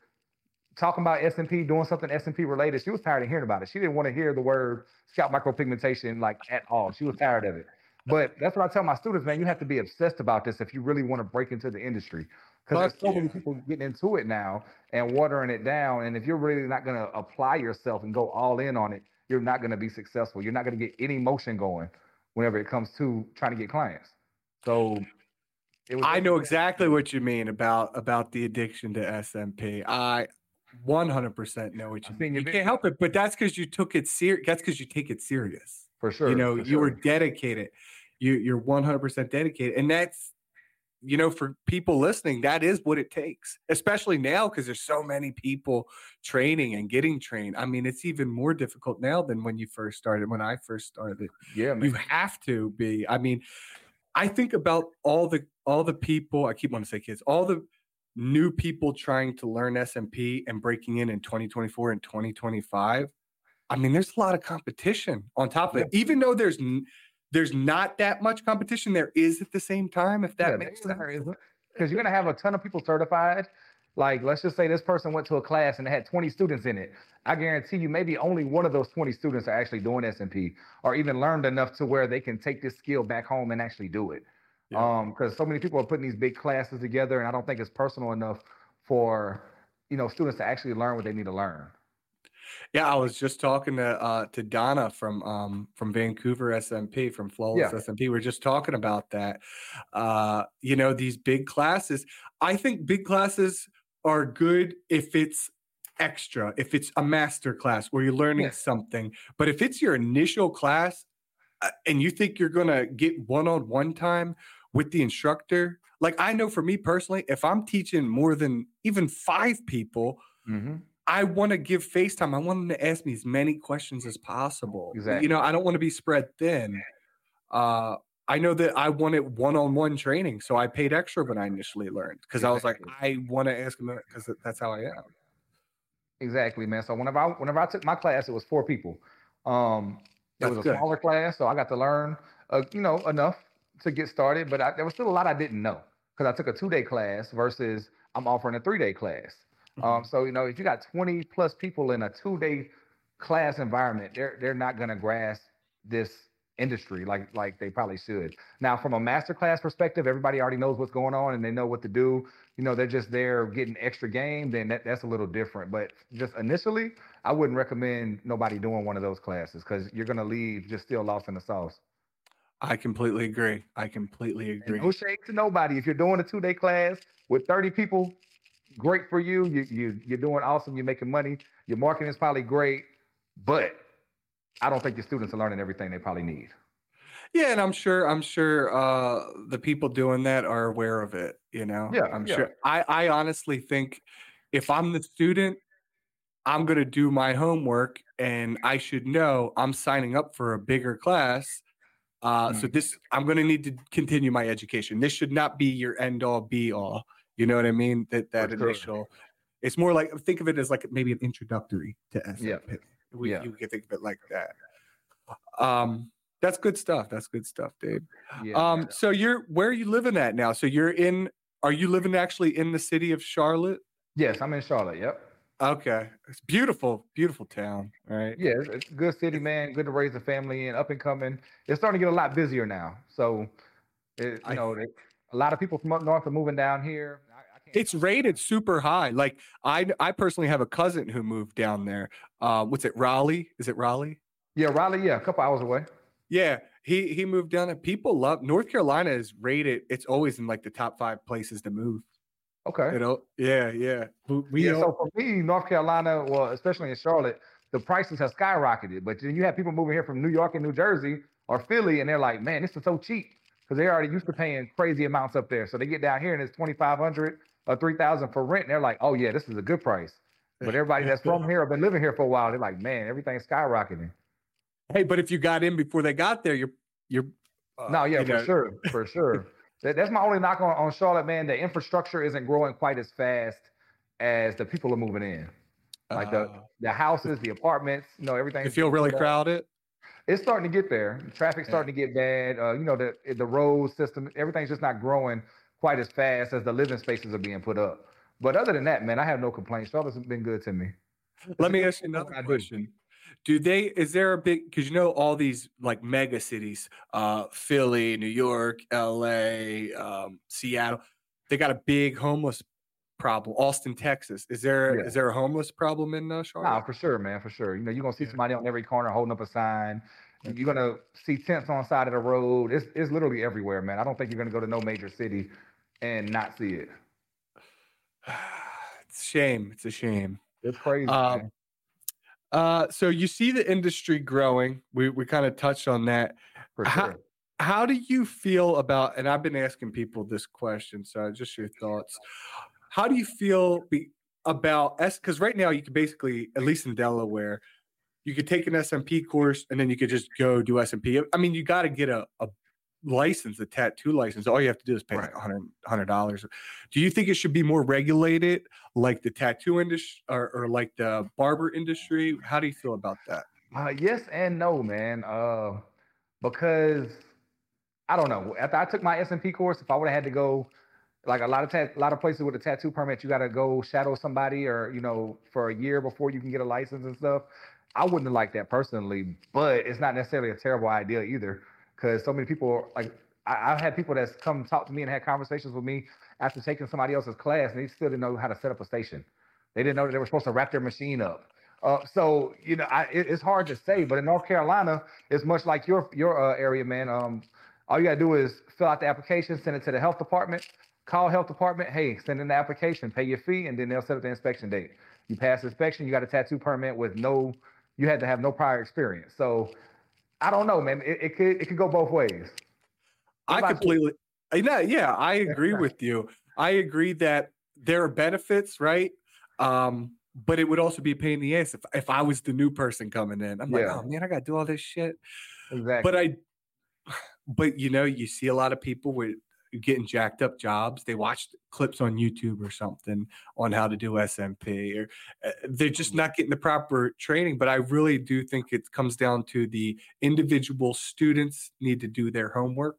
B: talking about SMP, doing something SMP related. She was tired of hearing about it. She didn't want to hear the word scalp micropigmentation like at all. She was tired of it. But that's what I tell my students, man. You have to be obsessed about this if you really want to break into the industry. Because there's so
A: yeah.
B: many people getting into it now and watering it down. And if you're really not going to apply yourself and go all in on it, you're not going to be successful. You're not going to get any motion going whenever it comes to trying to get clients. So it was
A: I know exactly what you mean about about the addiction to SMP. I 100% know what you mean. You can't help it, but that's because you took it serious. That's because you take it serious.
B: for sure.
A: you know, you were dedicated. You you're 100% dedicated, and that's you know for people listening, that is what it takes, especially now because there's so many people training and getting trained. I mean, it's even more difficult now than when you first started. When I first started,
B: yeah, man.
A: you have to be i mean i think about all the all the people i keep wanting to say kids all the new people trying to learn smp and breaking in in 2024 and 2025 i mean there's a lot of competition on top of it even though there's there's not that much competition there is at the same time if that makes sense
B: Because you're gonna have a ton of people certified. Like, let's just say this person went to a class and it had 20 students in it. I guarantee you, maybe only one of those 20 students are actually doing SMP or even learned enough to where they can take this skill back home and actually do it.
A: Yeah.
B: Um, because so many people are putting these big classes together, and I don't think it's personal enough for you know students to actually learn what they need to learn.
A: Yeah, I was just talking to uh, to Donna from um, from Vancouver SMP from Flawless
B: Yeah.
A: SMP. We are just talking about that. Uh, you know, these big classes. I think big classes are good if it's extra, if it's a master class where you're learning
B: Yeah.
A: something. But if it's your initial class, uh, and you think you're gonna get one-on-one time with the instructor, like I know for me personally, if I'm teaching more than even five people,
B: hmm
A: I want to give FaceTime. I want them to ask me as many questions as possible.
B: Exactly.
A: You know, I don't want to be spread thin. Uh, I know that I wanted one-on-one training, so I paid extra when I initially learned because I was like, I want to ask them because that's how I am.
B: Exactly, man. So whenever I whenever I took my class, it was four people. Um, it was a
A: good.
B: smaller class, so I got to learn, uh, you know, enough to get started. But I, there was still a lot I didn't know because I took a two day class versus I'm offering a three day class.
A: Mm-hmm.
B: Um, so you know, if you got 20 plus people in a two day class environment, they're they're not gonna grasp this industry like like they probably should. Now, from a master class perspective, everybody already knows what's going on and they know what to do. You know, they're just there getting extra game. Then that, that's a little different. But just initially, I wouldn't recommend nobody doing one of those classes because you're gonna leave just still lost in the sauce.
A: I completely agree. I completely
B: And
A: agree.
B: no shade to nobody. If you're doing a two day class with 30 people, great for you. You you you're doing awesome. You're making money. Your marketing is probably great, but I don't think your students are learning everything they probably need.
A: Yeah, and I'm sure I'm sure uh the people doing that are aware of it, you know.
B: Yeah,
A: I'm
B: yeah.
A: sure I I honestly think if I'm the student, I'm going to do my homework and I should know I'm signing up for a bigger class. Uh so
B: Mhm.
A: this I'm going to need to continue my education. This should not be your end all be all. You know what I mean? That that
B: For sure.
A: initial it's more like think of it as like maybe an introductory to
B: Yeah.
A: SMP. We,
B: Yeah.
A: You can think of it like that. Um that's good stuff. That's good stuff, Dave.
B: Yeah.
A: Um, so you're where are you living at now? So you're in are you living actually in the city of Charlotte?
B: yes, I'm in Charlotte. Yep.
A: Okay. It's beautiful, beautiful town, right?
B: Yeah, it's, it's a good city, man. Good to raise a family and up and coming. It's starting to get a lot busier now. So, it,
A: I-
B: you know, they, a lot of people from up north are moving down here. I, I can't
A: It's rated super high. Like I I personally have a cousin who moved down there. Uh, what's it, Raleigh? Is it Raleigh?
B: Yeah, Raleigh. Yeah, a couple hours away.
A: Yeah, he he moved down there. People love North Carolina is rated, it's always in like the top five places to move.
B: Okay.
A: You know, yeah, yeah. We, we
B: yeah, so for me, North Carolina, well, especially in Charlotte, the prices have skyrocketed. But then you have people moving here from New York and New Jersey or Philly, and they're like, man, this is so cheap because they're already used to paying crazy amounts up there. So they get down here and it's twenty five hundred or three thousand for rent, and they're like, oh yeah, this is a good price. But everybody that's from here, have been living here for a while, they're like, man, everything's skyrocketing.
A: hey, but if you got in before they got there, you're you're uh,
B: No, yeah,
A: you
B: for
A: know,
B: sure, for sure. That, that's my only knock on, on Charlotte, man. The infrastructure isn't growing quite as fast as the people are moving in. Like the
A: uh,
B: the houses, the apartments, you know, everything.
A: you feel really crowded.
B: It's starting to get there. Traffic's starting to get bad. Uh, you know, the the road system, everything's just not growing quite as fast as the living spaces are being put up. But other than that, man, I have no complaints. Charlotte's been good to me.
A: Let me ask you another
B: I
A: question. Do they is there a big because you know all these like mega cities, uh Philly, New York, LA, um, Seattle, they got a big homeless problem. Austin, Texas. Is there is
B: Yeah.
A: there a homeless problem in uh, Charlotte?
B: Nah, for sure, man, for sure. You know, you're gonna see
A: Yeah.
B: somebody on every corner holding up a sign.
A: That's
B: You're gonna see tents on the side of the road. It's it's literally everywhere, man. I don't think you're gonna go to no major city and not see it.
A: it's a shame. It's a shame.
B: It's crazy.
A: Um. Uh, so you see the industry growing. We we kind of touched on that.
B: For
A: how-
B: sure.
A: How do you feel about? And I've been asking people this question, so just your thoughts. How do you feel be, about S? Because right now you could basically, at least in Delaware, you could take an SMP course and then you could just go do SMP. I mean, you got to get a, a license, a tattoo license. All you have to do is pay like $100. $100. Do you think it should be more regulated, like the tattoo industry or, or like the barber industry? How do you feel about that?
B: Uh, yes and no, man. Uh, because I don't know. After I took my SMP course, if I would have had to go, like a lot of tat, a lot of places with a tattoo permit, you got to go shadow somebody or you know for a year before you can get a license and stuff. I wouldn't liked that personally, but it's not necessarily a terrible idea either, because so many people like I, I've had people that's come talk to me and had conversations with me after taking somebody else's class, and they still didn't know how to set up a station. They didn't know that they were supposed to wrap their machine up. Uh, so you know, I, it, it's hard to say, but in North Carolina, it's much like your your uh, area, man. Um, all you gotta do is fill out the application, send it to the health department, call health department. Hey, send in the application, pay your fee, and then they'll set up the inspection date. You pass inspection, you got a tattoo permit with no, you had to have no prior experience. So I don't know, man. It, it could it could go both ways.
A: I completely, yeah, yeah, I agree with you. I agree that there are benefits, right? Um, but it would also be a pain in the ass if, if I was the new person coming in. I'm like, oh man, I gotta do all this shit.
B: Exactly.
A: But I, but you know, you see a lot of people with getting jacked up jobs. They watch clips on YouTube or something on how to do SMP, or uh, they're just not getting the proper training. But I really do think it comes down to the individual students need to do their homework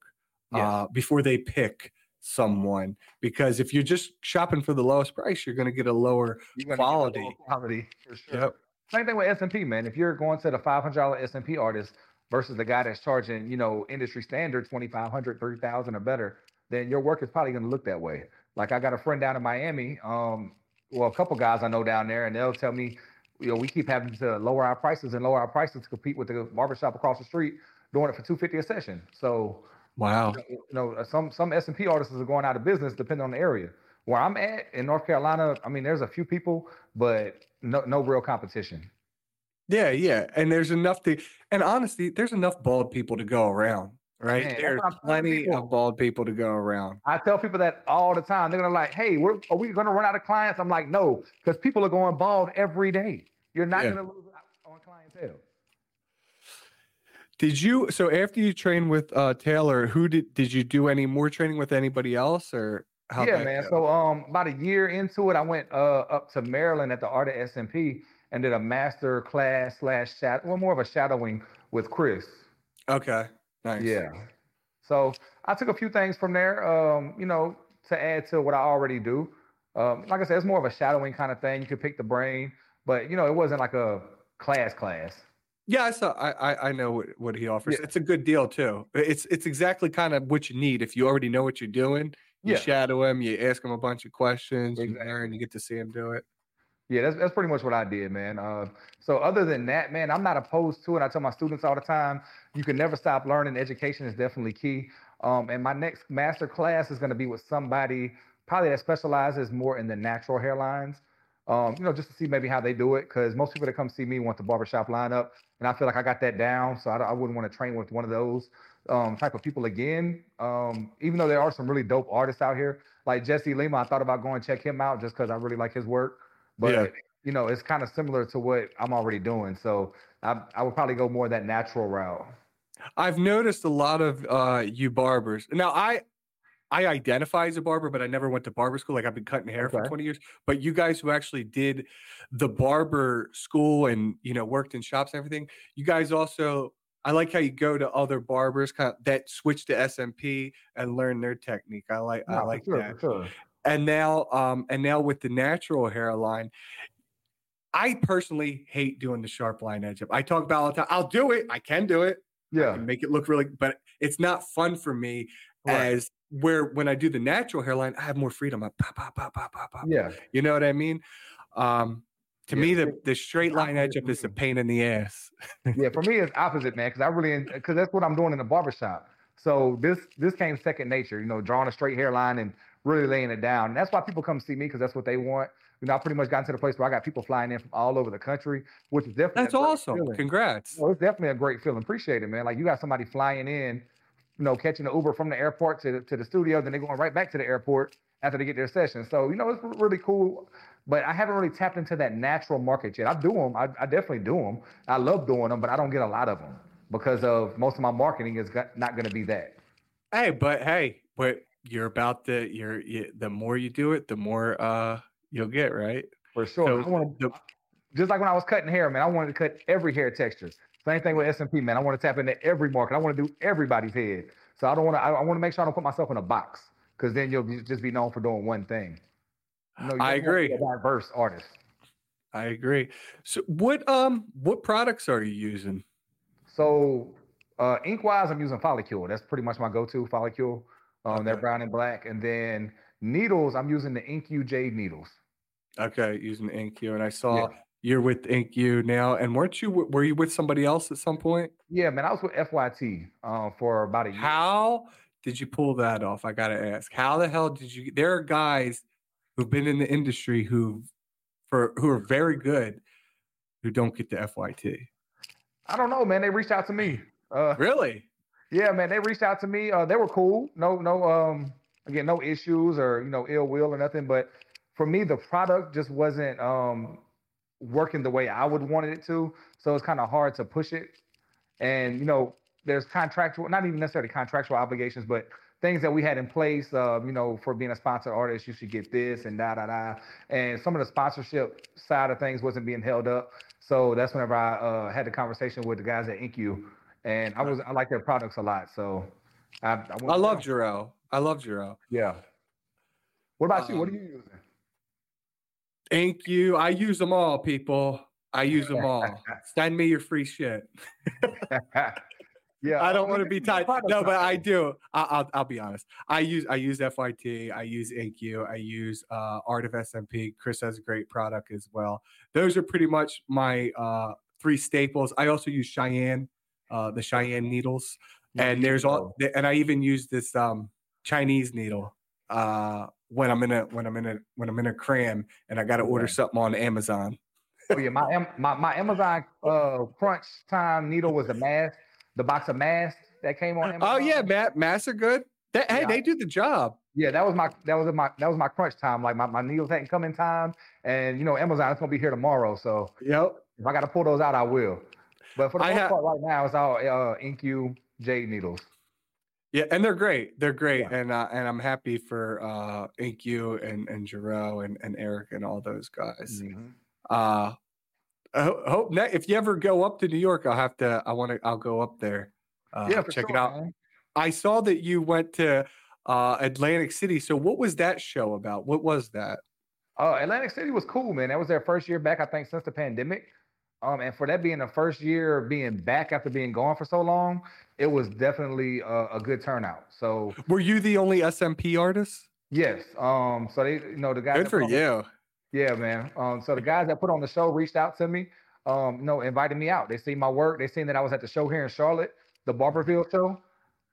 B: Yes.
A: uh, before they pick someone. Because if you're just shopping for the lowest price, you're going to get a lower.
B: You're gonna get the
A: quality.
B: lower quality for sure.
A: Yep.
B: Same thing with SMP, man. If you're going to the $500 SMP artist versus the guy that's charging, you know, industry standard 2500 3000 or better, then your work is probably going to look that way. Like I got a friend down in Miami, um, well, a couple guys I know down there, and they'll tell me, you know, we keep having to lower our prices and lower our prices to compete with the barbershop across the street, doing it for 250 a session. So,
A: Wow.
B: you know, uh, some some SMP artists are going out of business depending on the area. Where I'm at in North Carolina, I mean, there's a few people, but no no real competition.
A: Yeah, yeah. And there's enough to, and honestly, there's enough bald people to go around, right?
B: Man, that's
A: there's
B: what I'm telling
A: plenty
B: people.
A: of bald people to go around.
B: I tell people that all the time. They're gonna like, hey, we're, are we gonna run out of clients? I'm like, no, because people are going bald every day. You're not
A: Yeah.
B: gonna lose out on clientele.
A: Did you, so after you trained with uh, Taylor, who did, did you do any more training with anybody else or how?
B: yeah, man. So um, about a year into it, I went uh up to Maryland at the Art of SMP and did a master class slash shadow, well, more of a shadowing with Chris.
A: okay. Nice.
B: Yeah. So I took a few things from there, um, you know, to add to what I already do. Um, like I said, it's more of a shadowing kind of thing. You could pick the brain, but you know, it wasn't like a class class.
A: Yeah, I saw. I I, I know what, what he offers.
B: Yeah.
A: It's a good deal too. It's it's exactly kind of what you need if you already know what you're doing. You
B: Yeah.
A: shadow him. You ask him a bunch of questions. You
B: Exactly.
A: learn. You get to see him do it.
B: Yeah, that's, that's pretty much what I did, man. Uh, so other than that, man, I'm not opposed to it. I tell my students all the time, you can never stop learning. Education is definitely key. Um, and my next master class is going to be with somebody probably that specializes more in the natural hairlines. Um, you know, just to see maybe how they do it, because most people that come see me want the barbershop lineup, and I feel like I got that down. So I, I wouldn't want to train with one of those um, type of people again. Um, even though there are some really dope artists out here, like Jesse Lima, I thought about going check him out just because I really like his work. But
A: Yeah.
B: you know, it's kind of similar to what I'm already doing. So I, I would probably go more that natural route.
A: I've noticed a lot of uh, you barbers. Now, I I identify as a barber, but I never went to barber school. Like I've been cutting hair for 20 years. But you guys who actually did the barber school and you know worked in shops and everything, you guys also. I like how you go to other barbers kind of that switch to SMP and learn their technique. I like
B: No,
A: I like
B: sure,
A: that.
B: sure.
A: And now, um, and now with the natural hairline, I personally hate doing the sharp line edge up. I talk about all the time. I'll do it. I can do it
B: Yeah.
A: and make it look really but it's not fun for me
B: Right.
A: as where when I do the natural hairline, I have more freedom. I pop, pop, pop, pop, pop, pop.
B: Yeah.
A: You know what I mean? Um to
B: Yeah,
A: me, the, the straight line edge up is a pain in the ass.
B: Yeah. For me, it's opposite, man, because I really because that's what I'm doing in the barbershop. So this this came second nature, you know, drawing a straight hairline and really laying it down. And that's why people come see me because that's what they want. You know, I pretty much got to the place where I got people flying in from all over the country, which is definitely
A: That's awesome.
B: feeling.
A: Congrats.
B: Well, it's definitely a great feeling. Appreciate it, man. Like you got somebody flying in, you know, catching the Uber from the airport to the, to the studio, then they're going right back to the airport after they get their session. So you know, it's really cool. But I haven't really tapped into that natural market yet. I do them. I, I definitely do them. I love doing them, but I don't get a lot of them because of most of my marketing is not going to be that.
A: Hey, but hey, but you're about the you're you, the more you do it, the more uh you'll get, right?
B: For sure.
A: So
B: I want to just like when I was cutting hair, man. I wanted to cut every hair texture. Same thing with SMP, man. I want to tap into every market. I want to do everybody's head. So I don't want to. I, I want to make sure I don't put myself in a box because then you'll be, just be known for doing one thing. You know,
A: I
B: just wanna be
A: agree.
B: A diverse artist.
A: I agree. So what um what products are you using?
B: So uh, ink wise, I'm using Follicule. That's pretty much my go-to Follicule. Um, They're brown and black. And then needles, I'm using the InkU Jade needles.
A: Okay, using the InkU, and I saw you're with InkU now. And weren't you? Were you with somebody else at some point?
B: Yeah, man. I was with FYT uh, for about a year.
A: How did you pull that off? I gotta ask. How the hell did you? There are guys who've been in the industry who, for who are very good, who don't get the FYT.
B: I don't know, man. They reached out to me. Uh,
A: Really?
B: Yeah, man, they reached out to me. Uh, they were cool. No, no, um, again, no issues or you know ill will or nothing. But for me, the product just wasn't um working the way I would wanted it to. So it's kind of hard to push it. And you know, there's contractual, not even necessarily contractual obligations, but things that we had in place. Uh, you know, for being a sponsored artist, you should get this and da da da. And some of the sponsorship side of things wasn't being held up. So that's whenever I uh, had the conversation with the guys at InkU, and I was I like their products a lot. So I, I,
A: I love. Jarrell. I love Jarrell.
B: Yeah. What about you? What are
A: Um,
B: you using?
A: Thank you. I use them all, people. I use them all. Send me your free shit.
B: yeah,
A: I don't want to be tight. No, but. I do. I, I'll I'll be honest. I use I use FYT. I use InkU. I use uh, Art of SMP. Chris has a great product as well. Those are pretty much my uh, three staples. I also use Cheyenne, uh, the Cheyenne needles, and there's all. And I even use this um, Chinese needle uh, when I'm in a when I'm in a when I'm in a cram and I got to order something on Amazon.
B: Oh yeah, my my my Amazon uh crunch time needle was the Mast, the box of Masts that came on. Amazon.
A: Oh yeah, Matt, Mass are good. They, hey,
B: Yeah.
A: they do the job.
B: yeah, that was my that was my that was my crunch time. Like my, my needles hadn't come in time, and you know Amazon is gonna be here tomorrow, so
A: Yep.
B: if I got to pull those out, I will. But for the most
A: ha-
B: part, right now it's all uh InkU jade needles.
A: Yeah, and they're great. They're great,
B: Yeah.
A: and uh, and I'm happy for uh, InkU and and Jarrell and, and Eric and all those guys.
B: Mhm.
A: Uh, I ho- hope ne- if you ever go up to New York, I'll have to. I want to. I'll go up there. Uh,
B: yeah,
A: check
B: sure,
A: it out.
B: man.
A: I saw that you went to uh, Atlantic City. So what was that show about? What was that?
B: Uh, Atlantic City was cool, man. That was their first year back, I think, since the pandemic. Um, and for that being the first year being back after being gone for so long, it was definitely a, a good turnout. So
A: Were you the only SMP artist?
B: yes, um, so they, you know, the guys.
A: Good for you.
B: yeah, man. Um, so the guys that put on the show reached out to me, um, you know, invited me out. They seen my work. They seen that I was at the show here in Charlotte, the Barberville show.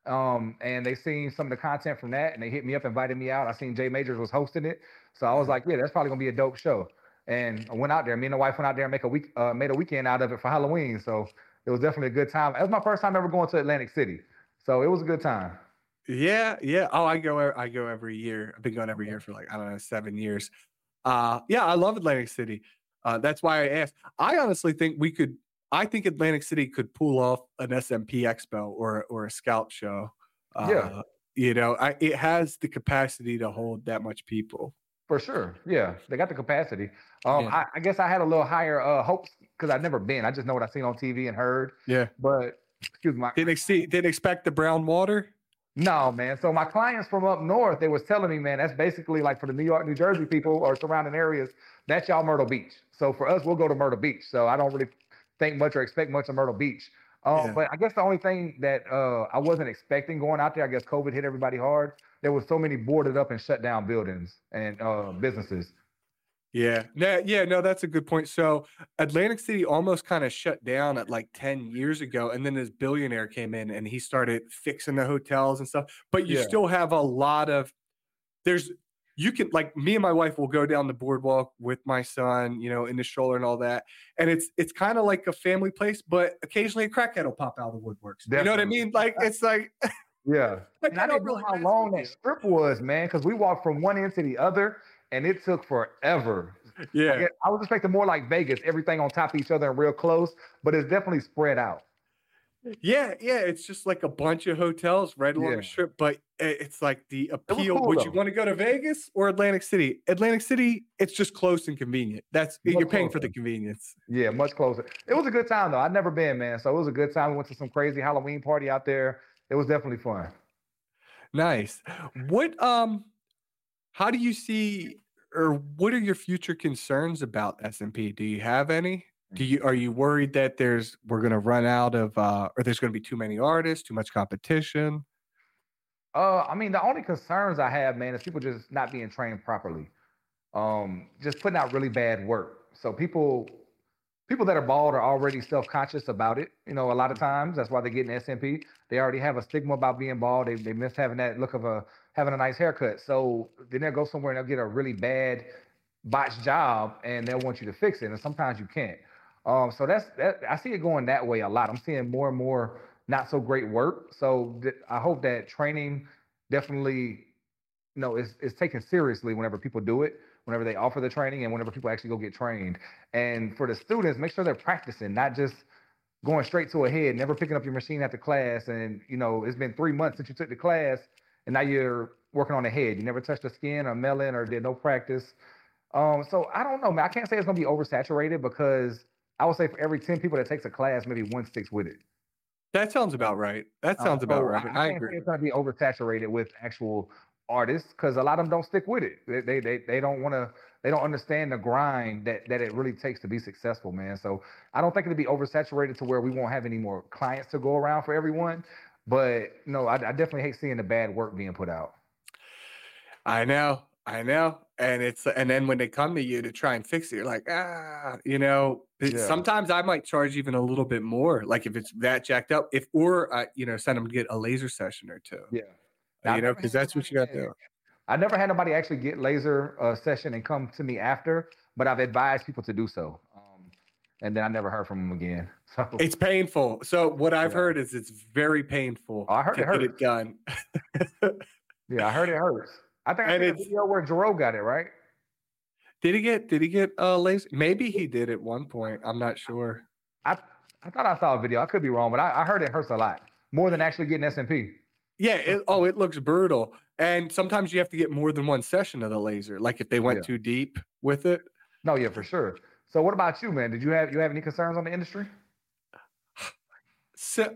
B: Um, and they seen some of the content from that and they hit me up, invited me out. I seen Jay Majors was hosting it. So I was like, yeah, that's probably gonna be a dope show. And I went out there. Me and the wife went out there and make a week uh, made a weekend out of it for Halloween. So it was definitely a good time. It was my first time ever going to Atlantic City. So it was a good time.
A: Yeah, yeah. Oh, I go. I go every year. I've been going every year for like I don't know seven years. Uh, yeah, I love Atlantic City. Uh, that's why I asked. I honestly think we could. I think Atlantic City could pull off an SMP Expo or or a scalp show. Uh,
B: Yeah.
A: you know, I, it has the capacity to hold that much people.
B: For sure. Yeah, they got the capacity. Um,
A: Yeah.
B: I, I guess I had a little higher uh, hopes because I've never been. I just know what I've seen on TV and heard.
A: Yeah.
B: But excuse me.
A: Didn't ex- didn't expect the brown water.
B: No, man. So my clients from up north, they was telling me, man, that's basically like for the New York, New Jersey people or surrounding areas, that's y'all Myrtle Beach. So for us, we'll go to Myrtle Beach. So I don't really think much or expect much of Myrtle Beach. Um,
A: Yeah.
B: But I guess the only thing that uh, I wasn't expecting going out there, I guess COVID hit everybody hard. There was so many boarded up and shut down buildings and uh, businesses.
A: Yeah. No, yeah, no, that's a good point. So Atlantic City almost kind of shut down at like 10 years ago. And then this billionaire came in and he started fixing the hotels and stuff. But you
B: Yeah.
A: still have a lot of there's you can like me and my wife will go down the boardwalk with my son, you know, in the stroller and all that. And it's it's kind of like a family place, but occasionally a crackhead will pop out of the woodworks. You know what I mean? Like it's like
B: Yeah.
A: like,
B: And I didn't know how long that strip was, man, because we walked from one end to the other and it took forever.
A: Yeah.
B: I, was expecting more like Vegas, everything on top of each other and real close, but it's definitely spread out.
A: Yeah, yeah, it's just like a bunch of hotels right along
B: Yeah.
A: the strip, but it's like the appeal.
B: cool,
A: Would you want to go to Vegas or Atlantic City? Atlantic City, it's just close and convenient. That's
B: Much
A: you're paying for the convenience.
B: Yeah, much closer. It was a good time though. I'd never been, man. So it was a good time. We went to some crazy Halloween party out there. It was definitely fun.
A: Nice. What um how do you see or what are your future concerns about SMP? Do you have any? Do you are you worried that there's we're gonna run out of uh or there's gonna be too many artists, too much competition?
B: Uh, I mean, the only concerns I have, man, is people just not being trained properly. Um, just putting out really bad work. So people, people that are bald are already self-conscious about it. You know, a lot of times that's why they get an SMP. They already have a stigma about being bald. They they miss having that look of a having a nice haircut. So then they'll go somewhere and they'll get a really bad botched job, and they'll want you to fix it. And sometimes you can't. Um, so that's that. I see it going that way a lot. I'm seeing more and more not so great work. So th- I hope that training definitely, you know, is is taken seriously whenever people do it, whenever they offer the training, and whenever people actually go get trained. And for the students, make sure they're practicing, not just going straight to a head, never picking up your machine after class. And you know, it's been three months since you took the class, and now you're working on the head. You never touched the skin or melon or did no practice. Um, so I don't know, man. I can't say it's gonna be oversaturated because I would say for every 10 people that takes a class, maybe one sticks with it.
A: That sounds about right. That
B: Um,
A: sounds about right.
B: I,
A: I,
B: I
A: agree.
B: it's gonna be oversaturated with actual artists because a lot of them don't stick with it. They they they, they don't want to. They don't understand the grind that that it really takes to be successful, man. So I don't think it'll be oversaturated to where we won't have any more clients to go around for everyone. But no, I, I definitely hate seeing the bad work being put out.
A: I know, I know. And it's and then when they come to you to try and fix it, you're like, ah, you know.
B: Yeah.
A: Sometimes I might charge even a little bit more, like if it's that jacked up. If or uh, you know, send them to get a laser session or two.
B: Yeah. I've
A: you know, because that's what you got do.
B: I never had nobody actually get laser uh, session and come to me after, but I've advised people to do so. Um, and then I never heard from them again. So
A: It's painful. So what I've
B: Yeah.
A: heard is it's very painful
B: Oh, I heard it
A: get
B: hurts.
A: it done.
B: yeah, I heard it hurts. I think I
A: And
B: seen a video where Jerome got it right.
A: Did he get? Did he get uh laser? Maybe he did at one point. I'm not sure.
B: I I thought I saw a video. I could be wrong, but I, I heard it hurts a lot more than actually getting SMP.
A: Yeah. It, oh, it looks brutal. And sometimes you have to get more than one session of the laser. Like if they went
B: Yeah.
A: too deep with it.
B: No, yeah, for sure. So what about you, man? Did you have you have any concerns on the industry?
A: So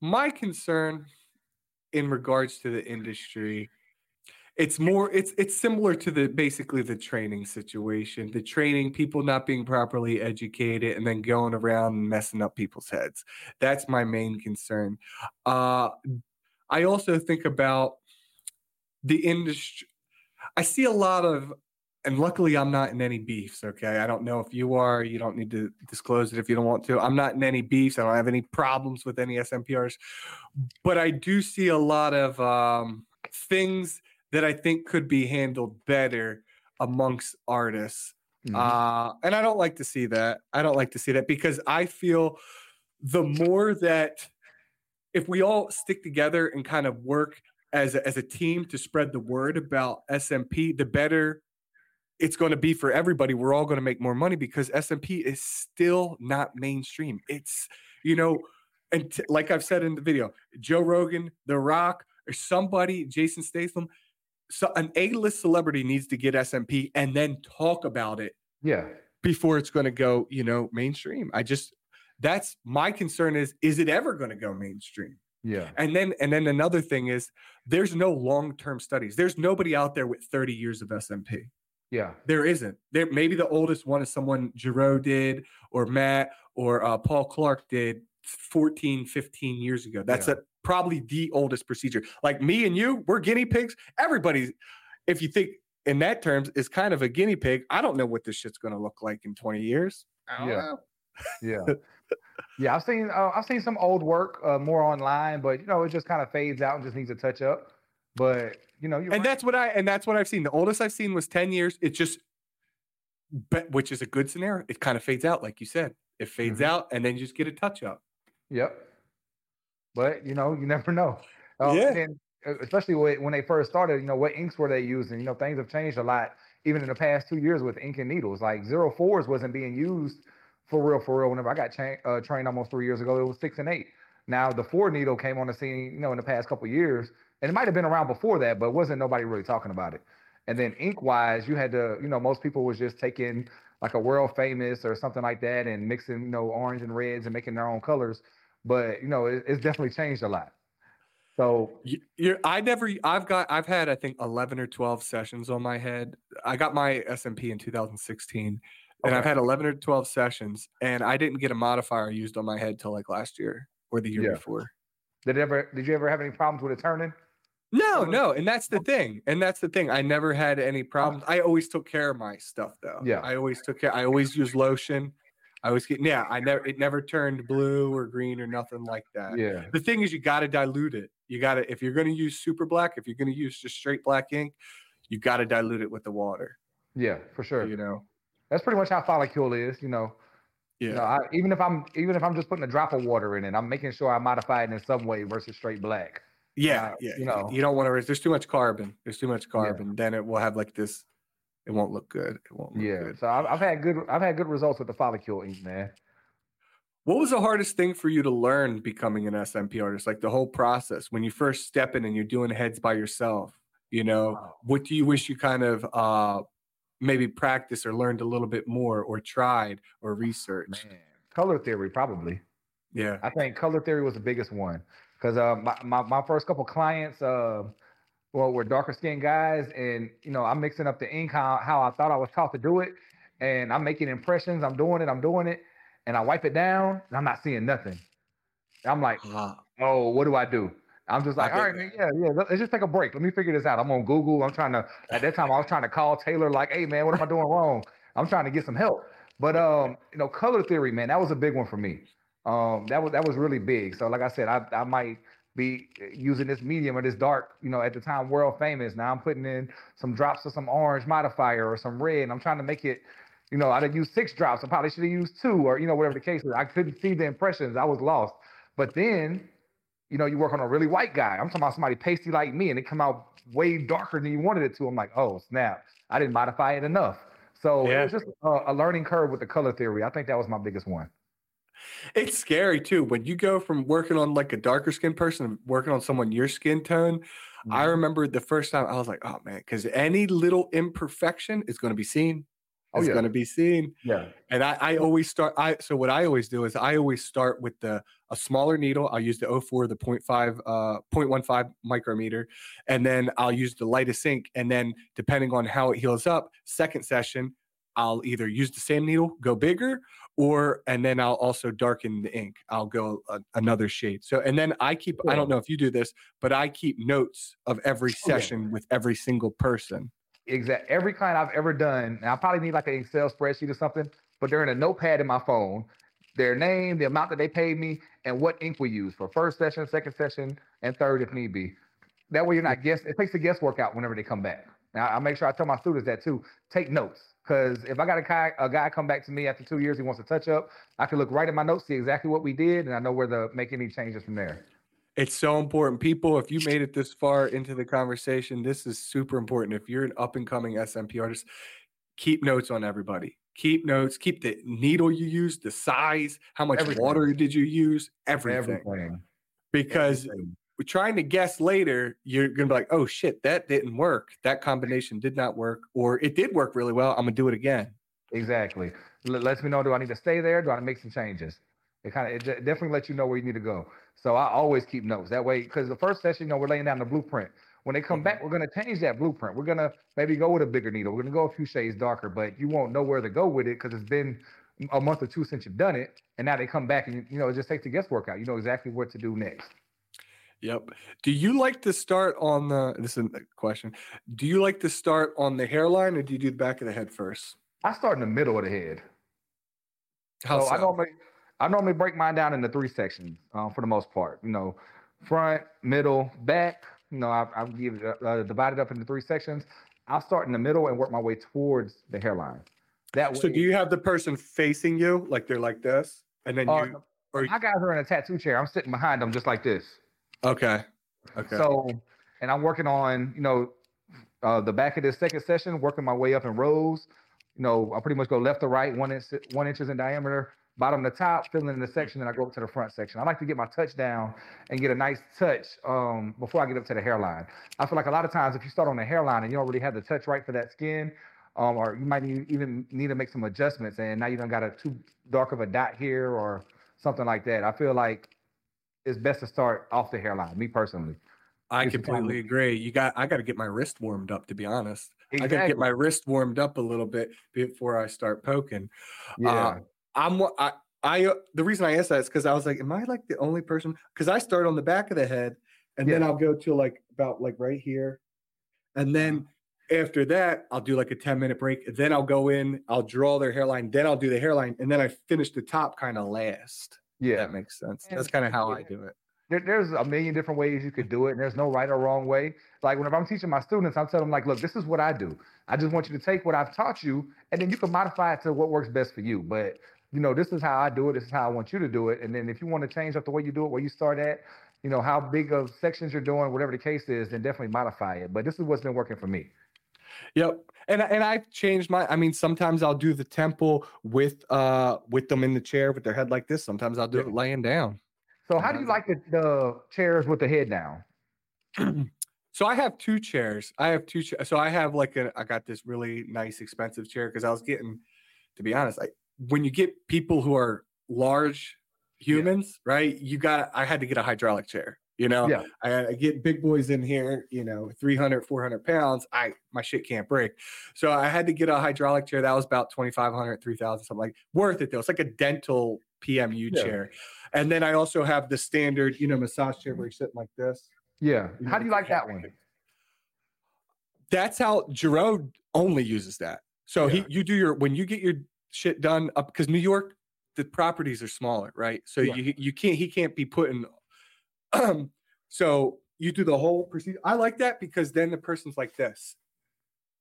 A: my concern in regards to the industry, it's more it's it's similar to the basically the training situation. The training, people not being properly educated and then going around and messing up people's heads. That's my main concern. Uh I also think about the industry. I see a lot of and luckily I'm not in any beefs, okay? I don't know if you are, you don't need to disclose it if you don't want to. I'm not in any beefs. I don't have any problems with any SMPRs. But I do see a lot of um, things that I think could be handled better amongst artists.
B: Mhm.
A: Uh, and I don't like to see that. I don't like to see that because I feel the more that if we all stick together and kind of work as a, as a team to spread the word about SMP, the better it's going to be for everybody. We're all going to make more money because SMP is still not mainstream. It's, you know, and t- like I've said in the video, Joe Rogan, The Rock, or somebody, Jason Statham, so an A-list celebrity needs to get SMP and then talk about it
B: yeah,
A: before it's going to go, you know, mainstream. I just that's my concern is is it ever going to go mainstream?
B: yeah,
A: And then and then another thing is there's no long-term studies. There's nobody out there with 30 years of SMP.
B: yeah,
A: There isn't. There maybe the oldest one is someone Giroux did or Matt or uh, Paul Clark did 14, 15 years ago. That's
B: Yeah.
A: a, probably the oldest procedure. Like me and you, we're guinea pigs. Everybody's, if you think in that terms, is kind of a guinea pig. I don't know what this shit's going to look like in 20 years. I don't
B: Yeah.
A: know.
B: yeah, yeah. I've seen uh, I've seen some old work uh, more online, but you know it just kind of fades out and just needs a touch up. But you know,
A: And
B: right.
A: that's what I and that's what I've seen. The oldest I've seen was 10 years. It just but which is a good scenario. It kind of fades out, like you said. It fades
B: Mhm.
A: out and then you just get a touch up.
B: Yep. But you know, you never know. Um,
A: Yeah.
B: And uh, especially when when they first started, you know, what inks were they using? You know, things have changed a lot, even in the past two years with ink and needles. Like zero fours wasn't being used for real, for real. Whenever I got cha- uh, trained almost three years ago, it was six and eight. Now the four needle came on the scene, you know, in the past couple years, and it might have been around before that, but wasn't nobody really talking about it. And then ink wise, you had to, you know, most people was just taking like a world famous or something like that and mixing, you know, orange and reds and making their own colors. But you know, it, it's definitely changed a lot. So
A: You- You're, I never, I've got, I've had, I think, 11 or 12 sessions on my head. I got my SMP in 2016, and I've had 11 or 12 sessions, and I didn't get a modifier used on my head till like last year or the year
B: Yeah.
A: before.
B: did it ever did you ever have any problems with it turning?
A: No, no, and that's the oh. thing, and that's the thing. I never had any oh. problems. I always took care of my stuff, though.
B: Yeah.
A: I always took care. I always used lotion. I was getting yeah. I never, it never turned blue or green or nothing like that.
B: Yeah.
A: The thing is, you got to dilute it. You got to, if you're going to use super black, if you're going to use just straight black ink, you got to dilute it with the water.
B: Yeah, for sure.
A: You know.
B: That's pretty much how follicule is, you know. Yeah. You know, I, even if I'm even if I'm just putting a drop of water in it, I'm making sure I modify it in some way versus straight black.
A: Yeah, uh, yeah. You know, you don't want to. There's too much carbon. There's too much carbon. Yeah. Then it will have like this. It won't look good. It won't.
B: yeah.
A: Good.
B: So I've, I've had good. I've had good results with the follicle ink, man.
A: What was the hardest thing for you to learn becoming an SMP artist? Like the whole process when you first step in and you're doing heads by yourself. You know, what do you wish you kind of uh maybe practiced or learned a little bit more or tried or researched? Man.
B: Color theory, probably.
A: Yeah.
B: I think color theory was the biggest one because uh, my, my, my first couple clients, uh, well, were darker skinned guys, and you know, I'm mixing up the ink how, how I thought I was taught to do it, and I'm making impressions. I'm doing it. I'm doing it, and I wipe it down, and I'm not seeing nothing. I'm like, oh, what do I do? I'm just like, all right, man, yeah, yeah. Let's just take a break. Let me figure this out. I'm on Google. I'm trying to. At that time, I was trying to call Taylor, like, hey, man, what am I doing wrong? I'm trying to get some help. But um, you know, color theory, man, that was a big one for me. Um, that was that was really big. So, like I said, I I might be using this medium or this dark, you know, at the time world famous. Now I'm putting in some drops of some orange modifier or some red. And I'm trying to make it, you know, I'd have used six drops. I probably should have used two or, you know, whatever the case is. I couldn't see the impressions. I was lost. But then you know, you work on a really white guy. I'm talking about somebody pasty like me, and it come out way darker than you wanted it to. I'm like, oh snap! I didn't modify it enough. So yeah. it was just a, a learning curve with the color theory. I think that was my biggest one.
A: It's scary too when you go from working on like a darker skin person and working on someone your skin tone. Mm-hmm. I remember the first time I was like, oh man, because any little imperfection is going to be seen. Oh, it's yeah. going to be seen.
B: Yeah.
A: And I, I always start. I so what I always do is I always start with the a smaller needle. I'll use the 04, the 0.5, uh, 0.15 micrometer, and then I'll use the lightest ink. And then depending on how it heals up, second session, I'll either use the same needle, go bigger, or and then I'll also darken the ink. I'll go a, another shade. So and then I keep. Cool. I don't know if you do this, but I keep notes of every session okay. with every single person
B: exact every client I've ever done, and I probably need like an Excel spreadsheet or something, but they're in a notepad in my phone, their name, the amount that they paid me, and what ink we use for first session, second session, and third if need be. That way you're not guess. It takes the guesswork out whenever they come back. Now I make sure I tell my students that too. Take notes because if I got a guy, a guy come back to me after two years, he wants to touch up, I can look right at my notes, see exactly what we did, and I know where to make any changes from there.
A: It's so important. People, if you made it this far into the conversation, this is super important. If you're an up and coming SMP artist, keep notes on everybody. Keep notes, keep the needle you use, the size, how much everything. water did you use, everything. everything. Because everything. trying to guess later, you're going to be like, oh shit, that didn't work. That combination did not work. Or it did work really well. I'm going to do it again.
B: Exactly. L- lets me know do I need to stay there? Do I need to make some changes? It kind of it definitely lets you know where you need to go. So I always keep notes that way because the first session, you know, we're laying down the blueprint. When they come back, mm-hmm. we're going to change that blueprint. We're going to maybe go with a bigger needle. We're going to go a few shades darker, but you won't know where to go with it because it's been a month or two since you've done it, and now they come back and you know it just takes the guesswork out. You know exactly what to do next.
A: Yep. Do you like to start on the? This is a question. Do you like to start on the hairline, or do you do the back of the head first?
B: I start in the middle of the head.
A: How so? so?
B: I normally I normally break mine down into three sections uh, for the most part. You know, front, middle, back. You know, I, I give it uh, divided up into three sections. I'll start in the middle and work my way towards the hairline.
A: That way, so, do you have the person facing you, like they're like this, and then uh, you?
B: Or my guys are in a tattoo chair. I'm sitting behind them just like this.
A: Okay. Okay.
B: So, and I'm working on you know uh, the back of this second session, working my way up in rows. You know, I pretty much go left to right, one inch, one inches in diameter, bottom to top, filling in the section, and I go up to the front section. I like to get my touch down and get a nice touch um, before I get up to the hairline. I feel like a lot of times if you start on the hairline and you don't really have the touch right for that skin, um, or you might need, even need to make some adjustments, and now you don't got a too dark of a dot here or something like that. I feel like it's best to start off the hairline. Me personally.
A: I completely agree. You got I got to get my wrist warmed up to be honest. Exactly. I got to get my wrist warmed up a little bit before I start poking. Yeah. Uh, I'm I, I uh, the reason I asked that is because I was like, am I like the only person? Because I start on the back of the head, and yeah. then I'll go to like about like right here, and then after that I'll do like a ten minute break. Then I'll go in, I'll draw their hairline, then I'll do the hairline, and then I finish the top kind of last. Yeah, that makes sense. That's kind of how yeah. I do it.
B: There, there's a million different ways you could do it, and there's no right or wrong way. Like whenever I'm teaching my students, I'm telling them like, look, this is what I do. I just want you to take what I've taught you, and then you can modify it to what works best for you. But you know, this is how I do it. This is how I want you to do it. And then if you want to change up the way you do it, where you start at, you know, how big of sections you're doing, whatever the case is, then definitely modify it. But this is what's been working for me.
A: Yep. And and I've changed my I mean sometimes I'll do the temple with uh with them in the chair with their head like this. Sometimes I'll do it laying down.
B: So how do you like the, the chairs with the head down?
A: so I have two chairs. I have two chairs. So I have like a I got this really nice expensive chair because I was getting to be honest, I when you get people who are large humans, yeah. right? You got I had to get a hydraulic chair you know,
B: yeah.
A: I, I, get big boys in here, you know, 300, 400 pounds. I, my shit can't break. So I had to get a hydraulic chair. That was about 2,500, 3,000, something like worth it though. It's like a dental PMU yeah. chair. And then I also have the standard, you know, massage chair where you're sitting like this.
B: Yeah. How do you like that one?
A: That's how Jerome only uses that. So yeah. he, you do your, when you get your shit done up, because New York, the properties are smaller, right? So yeah. you, you can't, he can't be putting um, so you do the whole procedure. I like that because then the person's like this.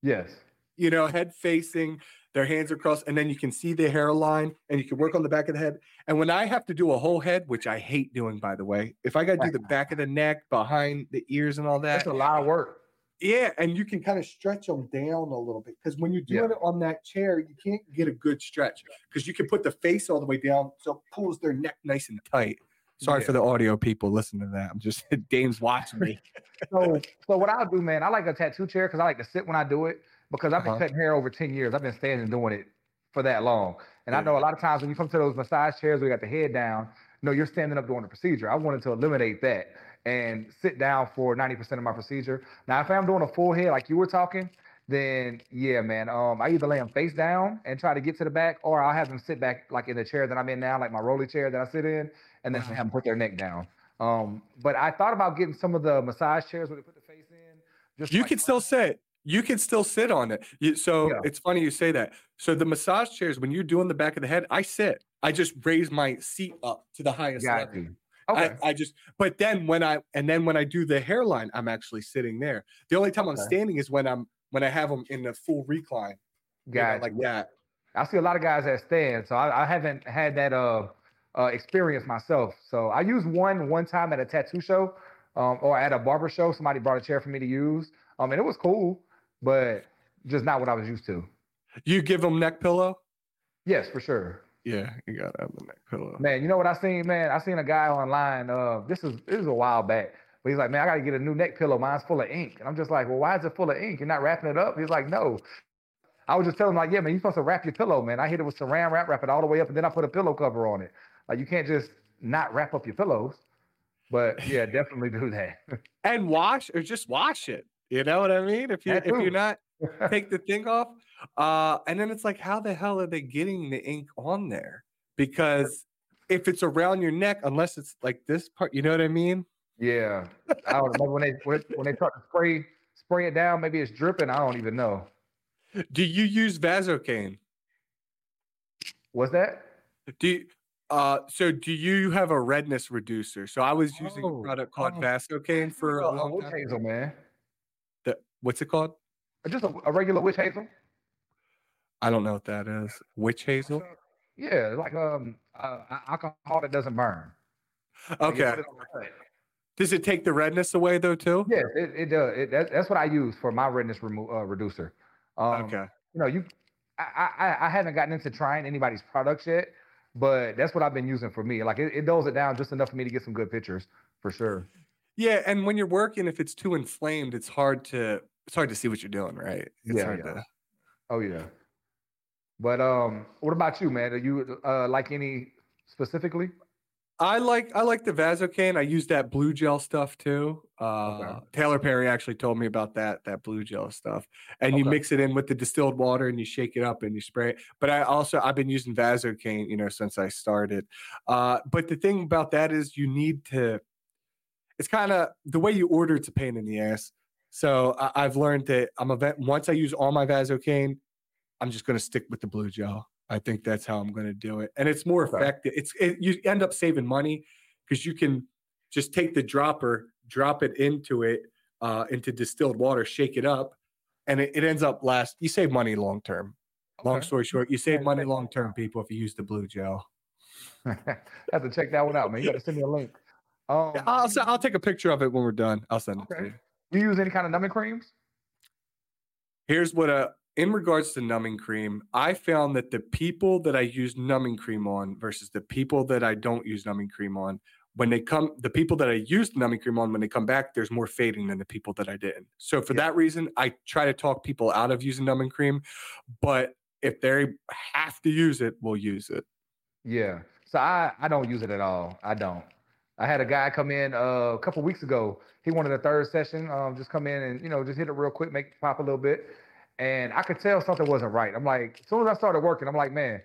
B: Yes.
A: You know, head facing, their hands are crossed, and then you can see the hairline and you can work on the back of the head. And when I have to do a whole head, which I hate doing, by the way, if I got to do the back of the neck, behind the ears, and all that,
B: that's a lot of work.
A: Yeah, and you can kind of stretch them down a little bit because when you're doing yeah. it on that chair, you can't get a good stretch because you can put the face all the way down, so it pulls their neck nice and tight. Sorry yeah. for the audio people listening to that. I'm just Dame's watching me.
B: so, so what I'll do, man, I like a tattoo chair because I like to sit when I do it because I've been uh-huh. cutting hair over 10 years. I've been standing doing it for that long. And yeah. I know a lot of times when you come to those massage chairs we got the head down, No, you're standing up doing the procedure. I wanted to eliminate that and sit down for 90% of my procedure. Now, if I'm doing a full head like you were talking, then yeah, man. Um, I either lay them face down and try to get to the back, or I'll have them sit back like in the chair that I'm in now, like my rolly chair that I sit in, and then have them put their neck down. Um, but I thought about getting some of the massage chairs where they put the face in.
A: Just you like can still sit. You can still sit on it. You, so yeah. it's funny you say that. So the massage chairs, when you're doing the back of the head, I sit. I just raise my seat up to the highest Got level. You. Okay. I, I, just, but then when I, and then when I do the hairline, I'm actually sitting there. The only time okay. I'm standing is when I'm, when I have them in the full recline.
B: Got you know, like that. I see a lot of guys that stand. So I, I haven't had that, uh, uh, experience myself. So I used one one time at a tattoo show um, or at a barber show. Somebody brought a chair for me to use, um, and it was cool, but just not what I was used to.
A: You give them neck pillow?
B: Yes, for sure.
A: Yeah, you gotta have the neck pillow.
B: Man, you know what I seen, man? I seen a guy online. Uh, this is this is a while back. But he's like, man, I gotta get a new neck pillow. Mine's full of ink. And I'm just like, well, why is it full of ink? You're not wrapping it up? He's like, no. I was just telling him, like, yeah, man, you're supposed to wrap your pillow, man. I hit it with saran wrap, wrap it all the way up, and then I put a pillow cover on it. Like you can't just not wrap up your pillows. But yeah, definitely do that.
A: and wash or just wash it. You know what I mean? If you if you're not take the thing off. Uh and then it's like, how the hell are they getting the ink on there? Because if it's around your neck, unless it's like this part, you know what I mean?
B: Yeah. I don't remember when they when, when they start to spray spray it down, maybe it's dripping. I don't even know.
A: Do you use Vasocaine?
B: What's that?
A: Do you, uh, so do you have a redness reducer? So I was using oh, a product called oh, Vasocaine for a long
B: witch time. hazel, man.
A: The, what's it called?
B: Just a, a, regular witch hazel.
A: I don't know what that is. Witch hazel.
B: Yeah, like um, uh, alcohol that doesn't burn.
A: Okay. Does it take the redness away though too?
B: Yeah, it, it does. It, that, that's what I use for my redness remo- uh, reducer. Um,
A: okay.
B: You know, you, I, I, I haven't gotten into trying anybody's products yet, but that's what I've been using for me. Like it, it dulls it down just enough for me to get some good pictures for sure.
A: Yeah, and when you're working, if it's too inflamed, it's hard to it's hard to see what you're doing, right? It's
B: yeah, yeah. To... Oh yeah. But um, what about you, man? Do you uh, like any specifically?
A: I like I like the Vasocaine. I use that blue gel stuff too. Uh, okay. Taylor Perry actually told me about that that blue gel stuff, and okay. you mix it in with the distilled water and you shake it up and you spray it. But I also I've been using Vasocaine, you know, since I started. Uh, but the thing about that is you need to. It's kind of the way you order. It's a pain in the ass. So I, have learned that I'm a vet. Once I use all my Vasocaine, I'm just going to stick with the blue gel. I think that's how I'm going to do it, and it's more okay. effective. It's it, you end up saving money because you can just take the dropper, drop it into it uh, into distilled water, shake it up, and it, it ends up last. You save money long term. Long story short, you save money long term, people, if you use the blue gel.
B: I have to check that one out, man. You got to send me a link. Um,
A: I'll I'll take a picture of it when we're done. I'll send it to
B: Okay.
A: you.
B: you use any kind of numbing creams?
A: Here's what uh in regards to numbing cream, I found that the people that I use numbing cream on versus the people that I don't use numbing cream on, when they come, the people that I used numbing cream on, when they come back, there's more fading than the people that I didn't. So for
B: Yeah.
A: that reason, I try to talk people out of using numbing cream. But if they have to use it, we'll use it.
B: Yeah. So I I don't use it at all. I don't. I had a guy come in uh, a couple weeks ago. He wanted a third session. Um, just come in and you know just hit it real quick, make it pop a little bit. And I could tell something wasn't right. I'm like, as soon as I started working, I'm like, man,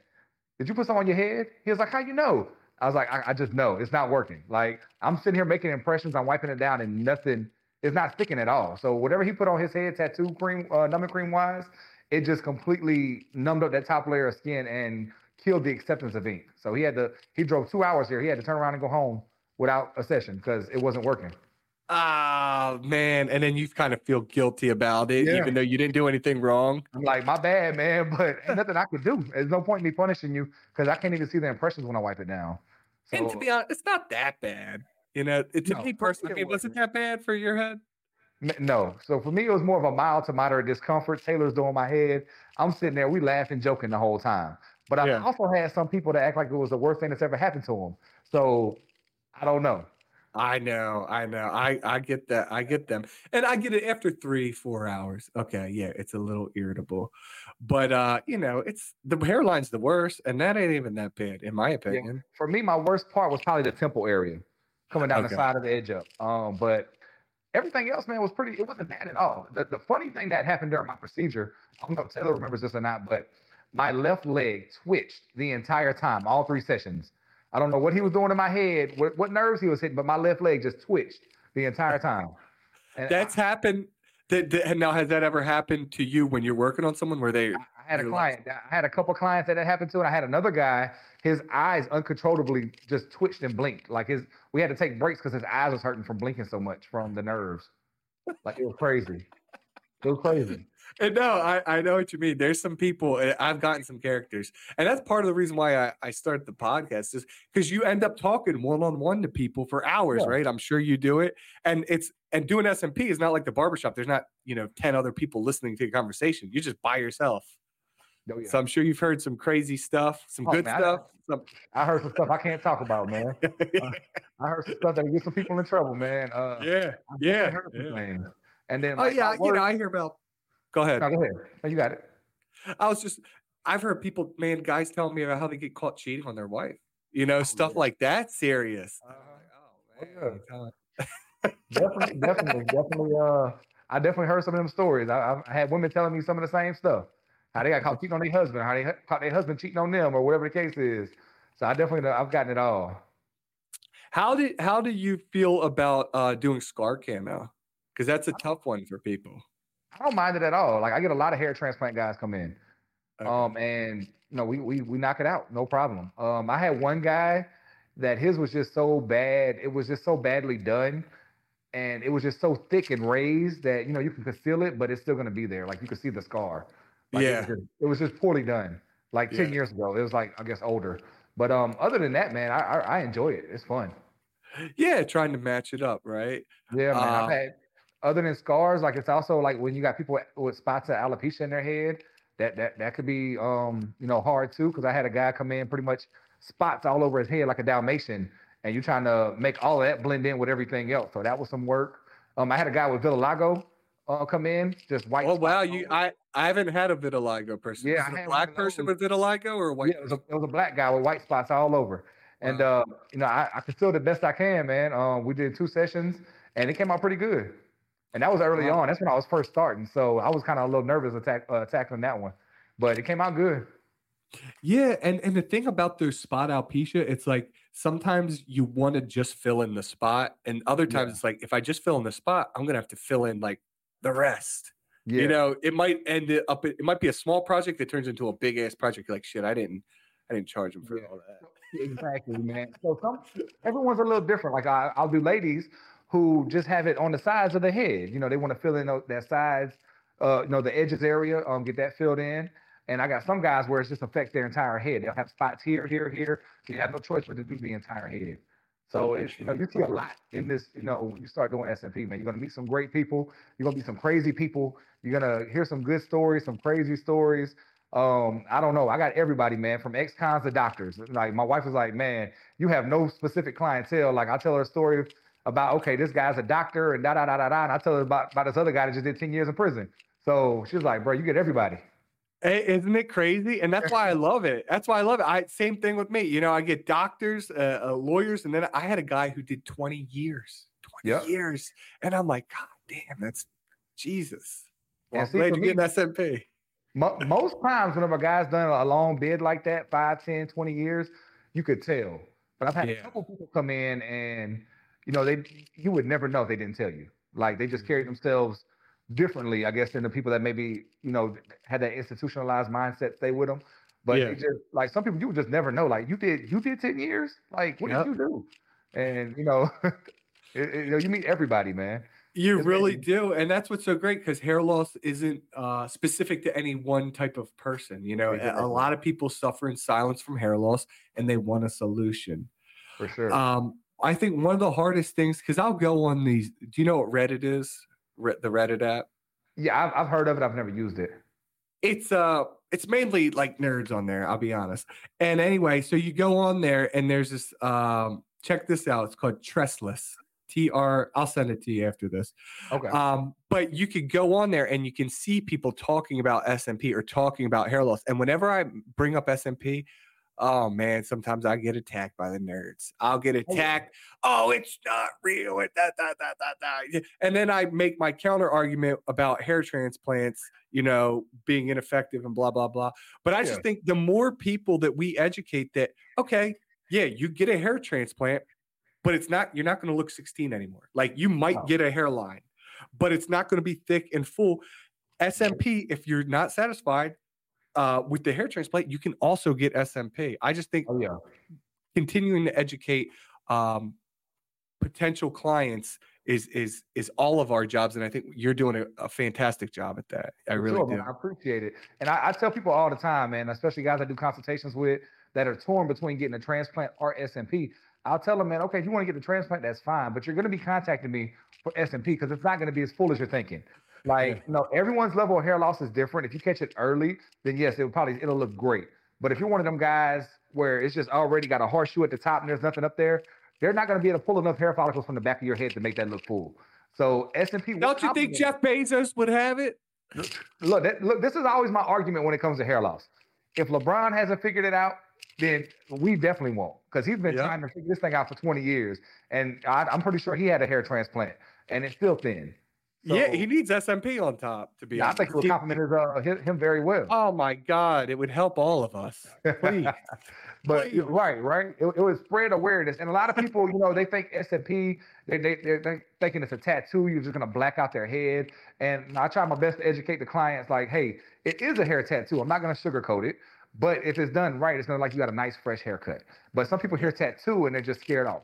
B: did you put something on your head? He was like, how you know? I was like, I, I just know it's not working. Like I'm sitting here making impressions, I'm wiping it down, and nothing is not sticking at all. So whatever he put on his head, tattoo cream, uh, numbing cream wise, it just completely numbed up that top layer of skin and killed the acceptance of ink. So he had to he drove two hours here. He had to turn around and go home without a session because it wasn't working.
A: Ah man, and then you kind of feel guilty about it,
B: Yeah.
A: even though you didn't do anything wrong.
B: I'm like, my bad, man, but ain't nothing I could do. There's no point in me punishing you because I can't even see the impressions when I wipe it down.
A: and to be honest, it's not that bad. You know, it, to
B: No,
A: me personally,
B: it
A: was,
B: wasn't
A: that bad for your head?
B: no. So for me, it was more of a mild to moderate discomfort. Taylor's doing my head. I'm sitting there, we laughing, joking the whole time. But I
A: Yeah.
B: also had some people that act like it was the worst thing that's ever happened to them. So I don't know.
A: I know, I know. I I get that. I get them. And I get it after 3 4 hours. Okay, yeah, it's a little irritable. But uh, you know, it's the hairline's the worst and that ain't even that bad in my opinion.
B: For me, my worst part was probably the temple area, coming down
A: Okay.
B: the side of the edge up. Um, but everything else, man, was pretty. It wasn't bad at all. The, the funny thing that happened during my procedure, I don't know if Taylor remembers this or not, but my left leg twitched the entire time, all three sessions. I don't know what he was doing in my head, what, what nerves he was hitting, but my left leg just twitched the entire time. And
A: That's happened that, that- now has that ever happened to you when you're working on someone where they
B: I, I had a client. I had a couple clients that that happened to, and I had another guy. His eyes uncontrollably just twitched and blinked. Like his, we had to take breaks because his eyes was hurting from blinking so much from the nerves. Like it was crazy. It was crazy.
A: And no, I, I know what you mean. There's some people, I've gotten some characters. And that's part of the reason why I, I start the podcast is because you end up talking one on one to people for hours,
B: Yeah.
A: right? I'm sure you do it. And it's, and doing SMP is not like the barbershop. There's not, you know, 10 other people listening to the conversation. You're just by yourself.
B: Oh, yeah.
A: So I'm sure you've heard some crazy stuff, some
B: Oh,
A: good
B: man, I-
A: stuff. Some,
B: I heard some stuff I can't talk about, man. I heard some stuff that get some people in trouble, man. Uh,
A: yeah. Yeah. yeah.
B: And then,
A: Oh, yeah.
B: my
A: You know, I hear about, go ahead.
B: No, go ahead. No, you got it.
A: I was just, I've heard people, man, guys telling me about how they get caught cheating on their wife. You know, stuff
B: yeah.
A: like that. Serious. Like,
B: Oh,
A: oh, man.
B: yeah. Definitely, definitely, definitely. Uh, I definitely heard some of them stories. I, I had women telling me some of the same stuff. How they got caught cheating on their husband, how they caught their husband cheating on them, or whatever the case is. So I definitely, I've gotten it all.
A: How did how do you feel about uh doing scar camo? Because that's a tough one for people.
B: I don't mind it at all. Like I get a lot of hair transplant guys come in,
A: Okay.
B: um, and you know we we we knock it out, no problem. Um, I had one guy that his was just so bad. It was just so badly done. And it was just so thick and raised that you know you can conceal it, but it's still gonna be there. Like you can see the scar. Like,
A: Yeah.
B: It was, just, it was just poorly done. Like 10
A: Yeah.
B: years ago. It was like, I guess, older. But um, other than that, man, I, I, I enjoy it. It's fun.
A: yeah, trying to match it up, right?
B: Yeah, man.
A: Uh,
B: I've had, other than scars, like it's also like when you got people with spots of alopecia in their head, that that that could be um, you know, hard too. Cause I had a guy come in pretty much spots all over his head like a Dalmatian, and you're trying to make all of that blend in with everything else. So that was some work. Um, I had a guy with vitiligo uh, come in, just white.
A: Oh wow, you. I I haven't had a vitiligo person.
B: Yeah,
A: a black person with vitiligo or white?
B: Yeah, it was, a, it was a black guy with white spots all over. And
A: Wow.
B: uh, you know, I, I can still the best I can, man. Um, we did two sessions and it came out pretty good. And that was early
A: Wow.
B: on. That's when I was first starting. So I was kind of a little nervous attack uh, tackling that one. But it came out good.
A: Yeah, and and the thing about those spot alopecia, it's like sometimes you want to just fill in the spot, and other times
B: Yeah.
A: it's like if I just fill in the spot, I'm gonna have to fill in like the rest.
B: Yeah.
A: You know, it might end it up. It might be a small project that turns into a big ass project. You're like shit, I didn't, I didn't charge them for
B: Yeah.
A: all that.
B: exactly, man. So some everyone's a little different. Like I, I'll do ladies who just have it on the sides of the head. You know, they want to fill in those, their sides, uh, you know, the edges area, um, get that filled in. And I got some guys where it just affects their entire head. They'll have spots here, here, here. So you have no choice but to do the entire head. So it's, you know, you see a lot in this, you know, when you start doing SMP, man. You're gonna meet some great people, you're gonna meet some crazy people, you're gonna hear some good stories, some crazy stories. Um, I don't know. I got everybody, man, from ex-cons to doctors. Like my wife was like, man, you have no specific clientele. Like I tell her a story about, okay, this guy's a doctor and da da da da da. And I tell her about, about this other guy that just did 10 years in prison. So she was like, bro, you get everybody.
A: Isn't it crazy? And that's why I love it. That's why I love it. I same thing with me. You know, I get doctors, uh, uh, lawyers, and then I had a guy who did 20 years, 20 yep. years, and I'm like, God damn, that's Jesus. Well, I'm glad you get an SMP.
B: Most times, whenever a guy's done a long bid like that, 5, 10, 20 years, you could tell. But I've had yeah. a couple people come in and, you know, they you would never know if they didn't tell you. Like they just carry mm-hmm. themselves differently, I guess, than the people that maybe you know had that institutionalized mindset stay with them. But yeah. just like some people, you would just never know. Like you did, you did ten years. Like what yep. did you do? And you know, it, it, you know, you meet everybody, man.
A: You it's really amazing. do, and that's what's so great because hair loss isn't uh, specific to any one type of person. You know, exactly. a lot of people suffer in silence from hair loss, and they want a solution.
B: For sure.
A: Um, I think one of the hardest things because I'll go on these. Do you know what Reddit is? the Reddit app?
B: Yeah, I've, I've heard of it. I've never used it.
A: It's uh, it's mainly like nerds on there. I'll be honest. And anyway, so you go on there, and there's this. Um, check this out. It's called Tressless. T R. I'll send it to you after this.
B: Okay.
A: Um, but you could go on there and you can see people talking about SMP or talking about hair loss. And whenever I bring up SMP, Oh man, sometimes I get attacked by the nerds. I'll get oh, attacked. Oh, it's not real. It, that, that, that, that, that. And then I make my counter argument about hair transplants, you know, being ineffective and blah, blah, blah. But I just think the more people that we educate that, okay, yeah, you get a hair transplant, but it's not, you're not going to look 16 anymore. Like you might oh. get a hairline, but it's not going to be thick and full. SMP, if you're not satisfied, uh, with the hair transplant, you can also get SMP. I just think
B: oh, yeah.
A: continuing to educate um, potential clients is is is all of our jobs, and I think you're doing a, a fantastic job at that. I really sure, do.
B: Man, I appreciate it, and I, I, tell people all the time, man, especially guys I do consultations with that are torn between getting a transplant or SMP. I'll tell them, man, okay, if you want to get the transplant, that's fine, but you're going to be contacting me for SMP because it's not going to be as full as you're thinking. Like, yeah. know, everyone's level of hair loss is different. If you catch it early, then yes, it'll probably it'll look great. But if you're one of them guys where it's just already got a horseshoe at the top and there's nothing up there, they're not going to be able to pull enough hair follicles from the back of your head to make that look full. So S and P.
A: Don't you think Jeff Bezos would have it?
B: Look, that, look. This is always my argument when it comes to hair loss. If LeBron hasn't figured it out, then we definitely won't, because he's been trying to figure this thing out for 20 years, and I, I'm pretty sure he had a hair transplant, and it's still thin.
A: So, yeah, he needs SMP on top to be.
B: Yeah, I think it will compliment his, uh, him very well.
A: Oh my God, it would help all of us. Please.
B: but Please. right, right, it, it would spread awareness, and a lot of people, you know, they think SMP, they they they're, they're thinking it's a tattoo. You're just gonna black out their head, and I try my best to educate the clients, like, hey, it is a hair tattoo. I'm not gonna sugarcoat it. But if it's done right, it's gonna like you got a nice fresh haircut. But some people hear tattoo and they're just scared off.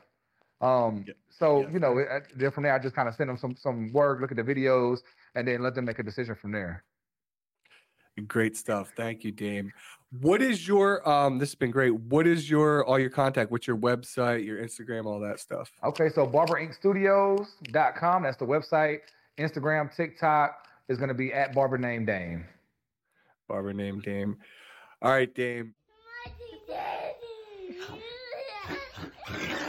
B: Um, yeah. So yeah. you know, it, then from there, I just kind of send them some some work, look at the videos, and then let them make a decision from there.
A: Great stuff. Thank you, Dame. What is your um this has been great. What is your all your contact? What's your website, your Instagram, all that stuff?
B: Okay, so barberinkstudios.com. That's the website. Instagram, TikTok is gonna be at barber name Dame.
A: Barber name Dame. All right, Dame.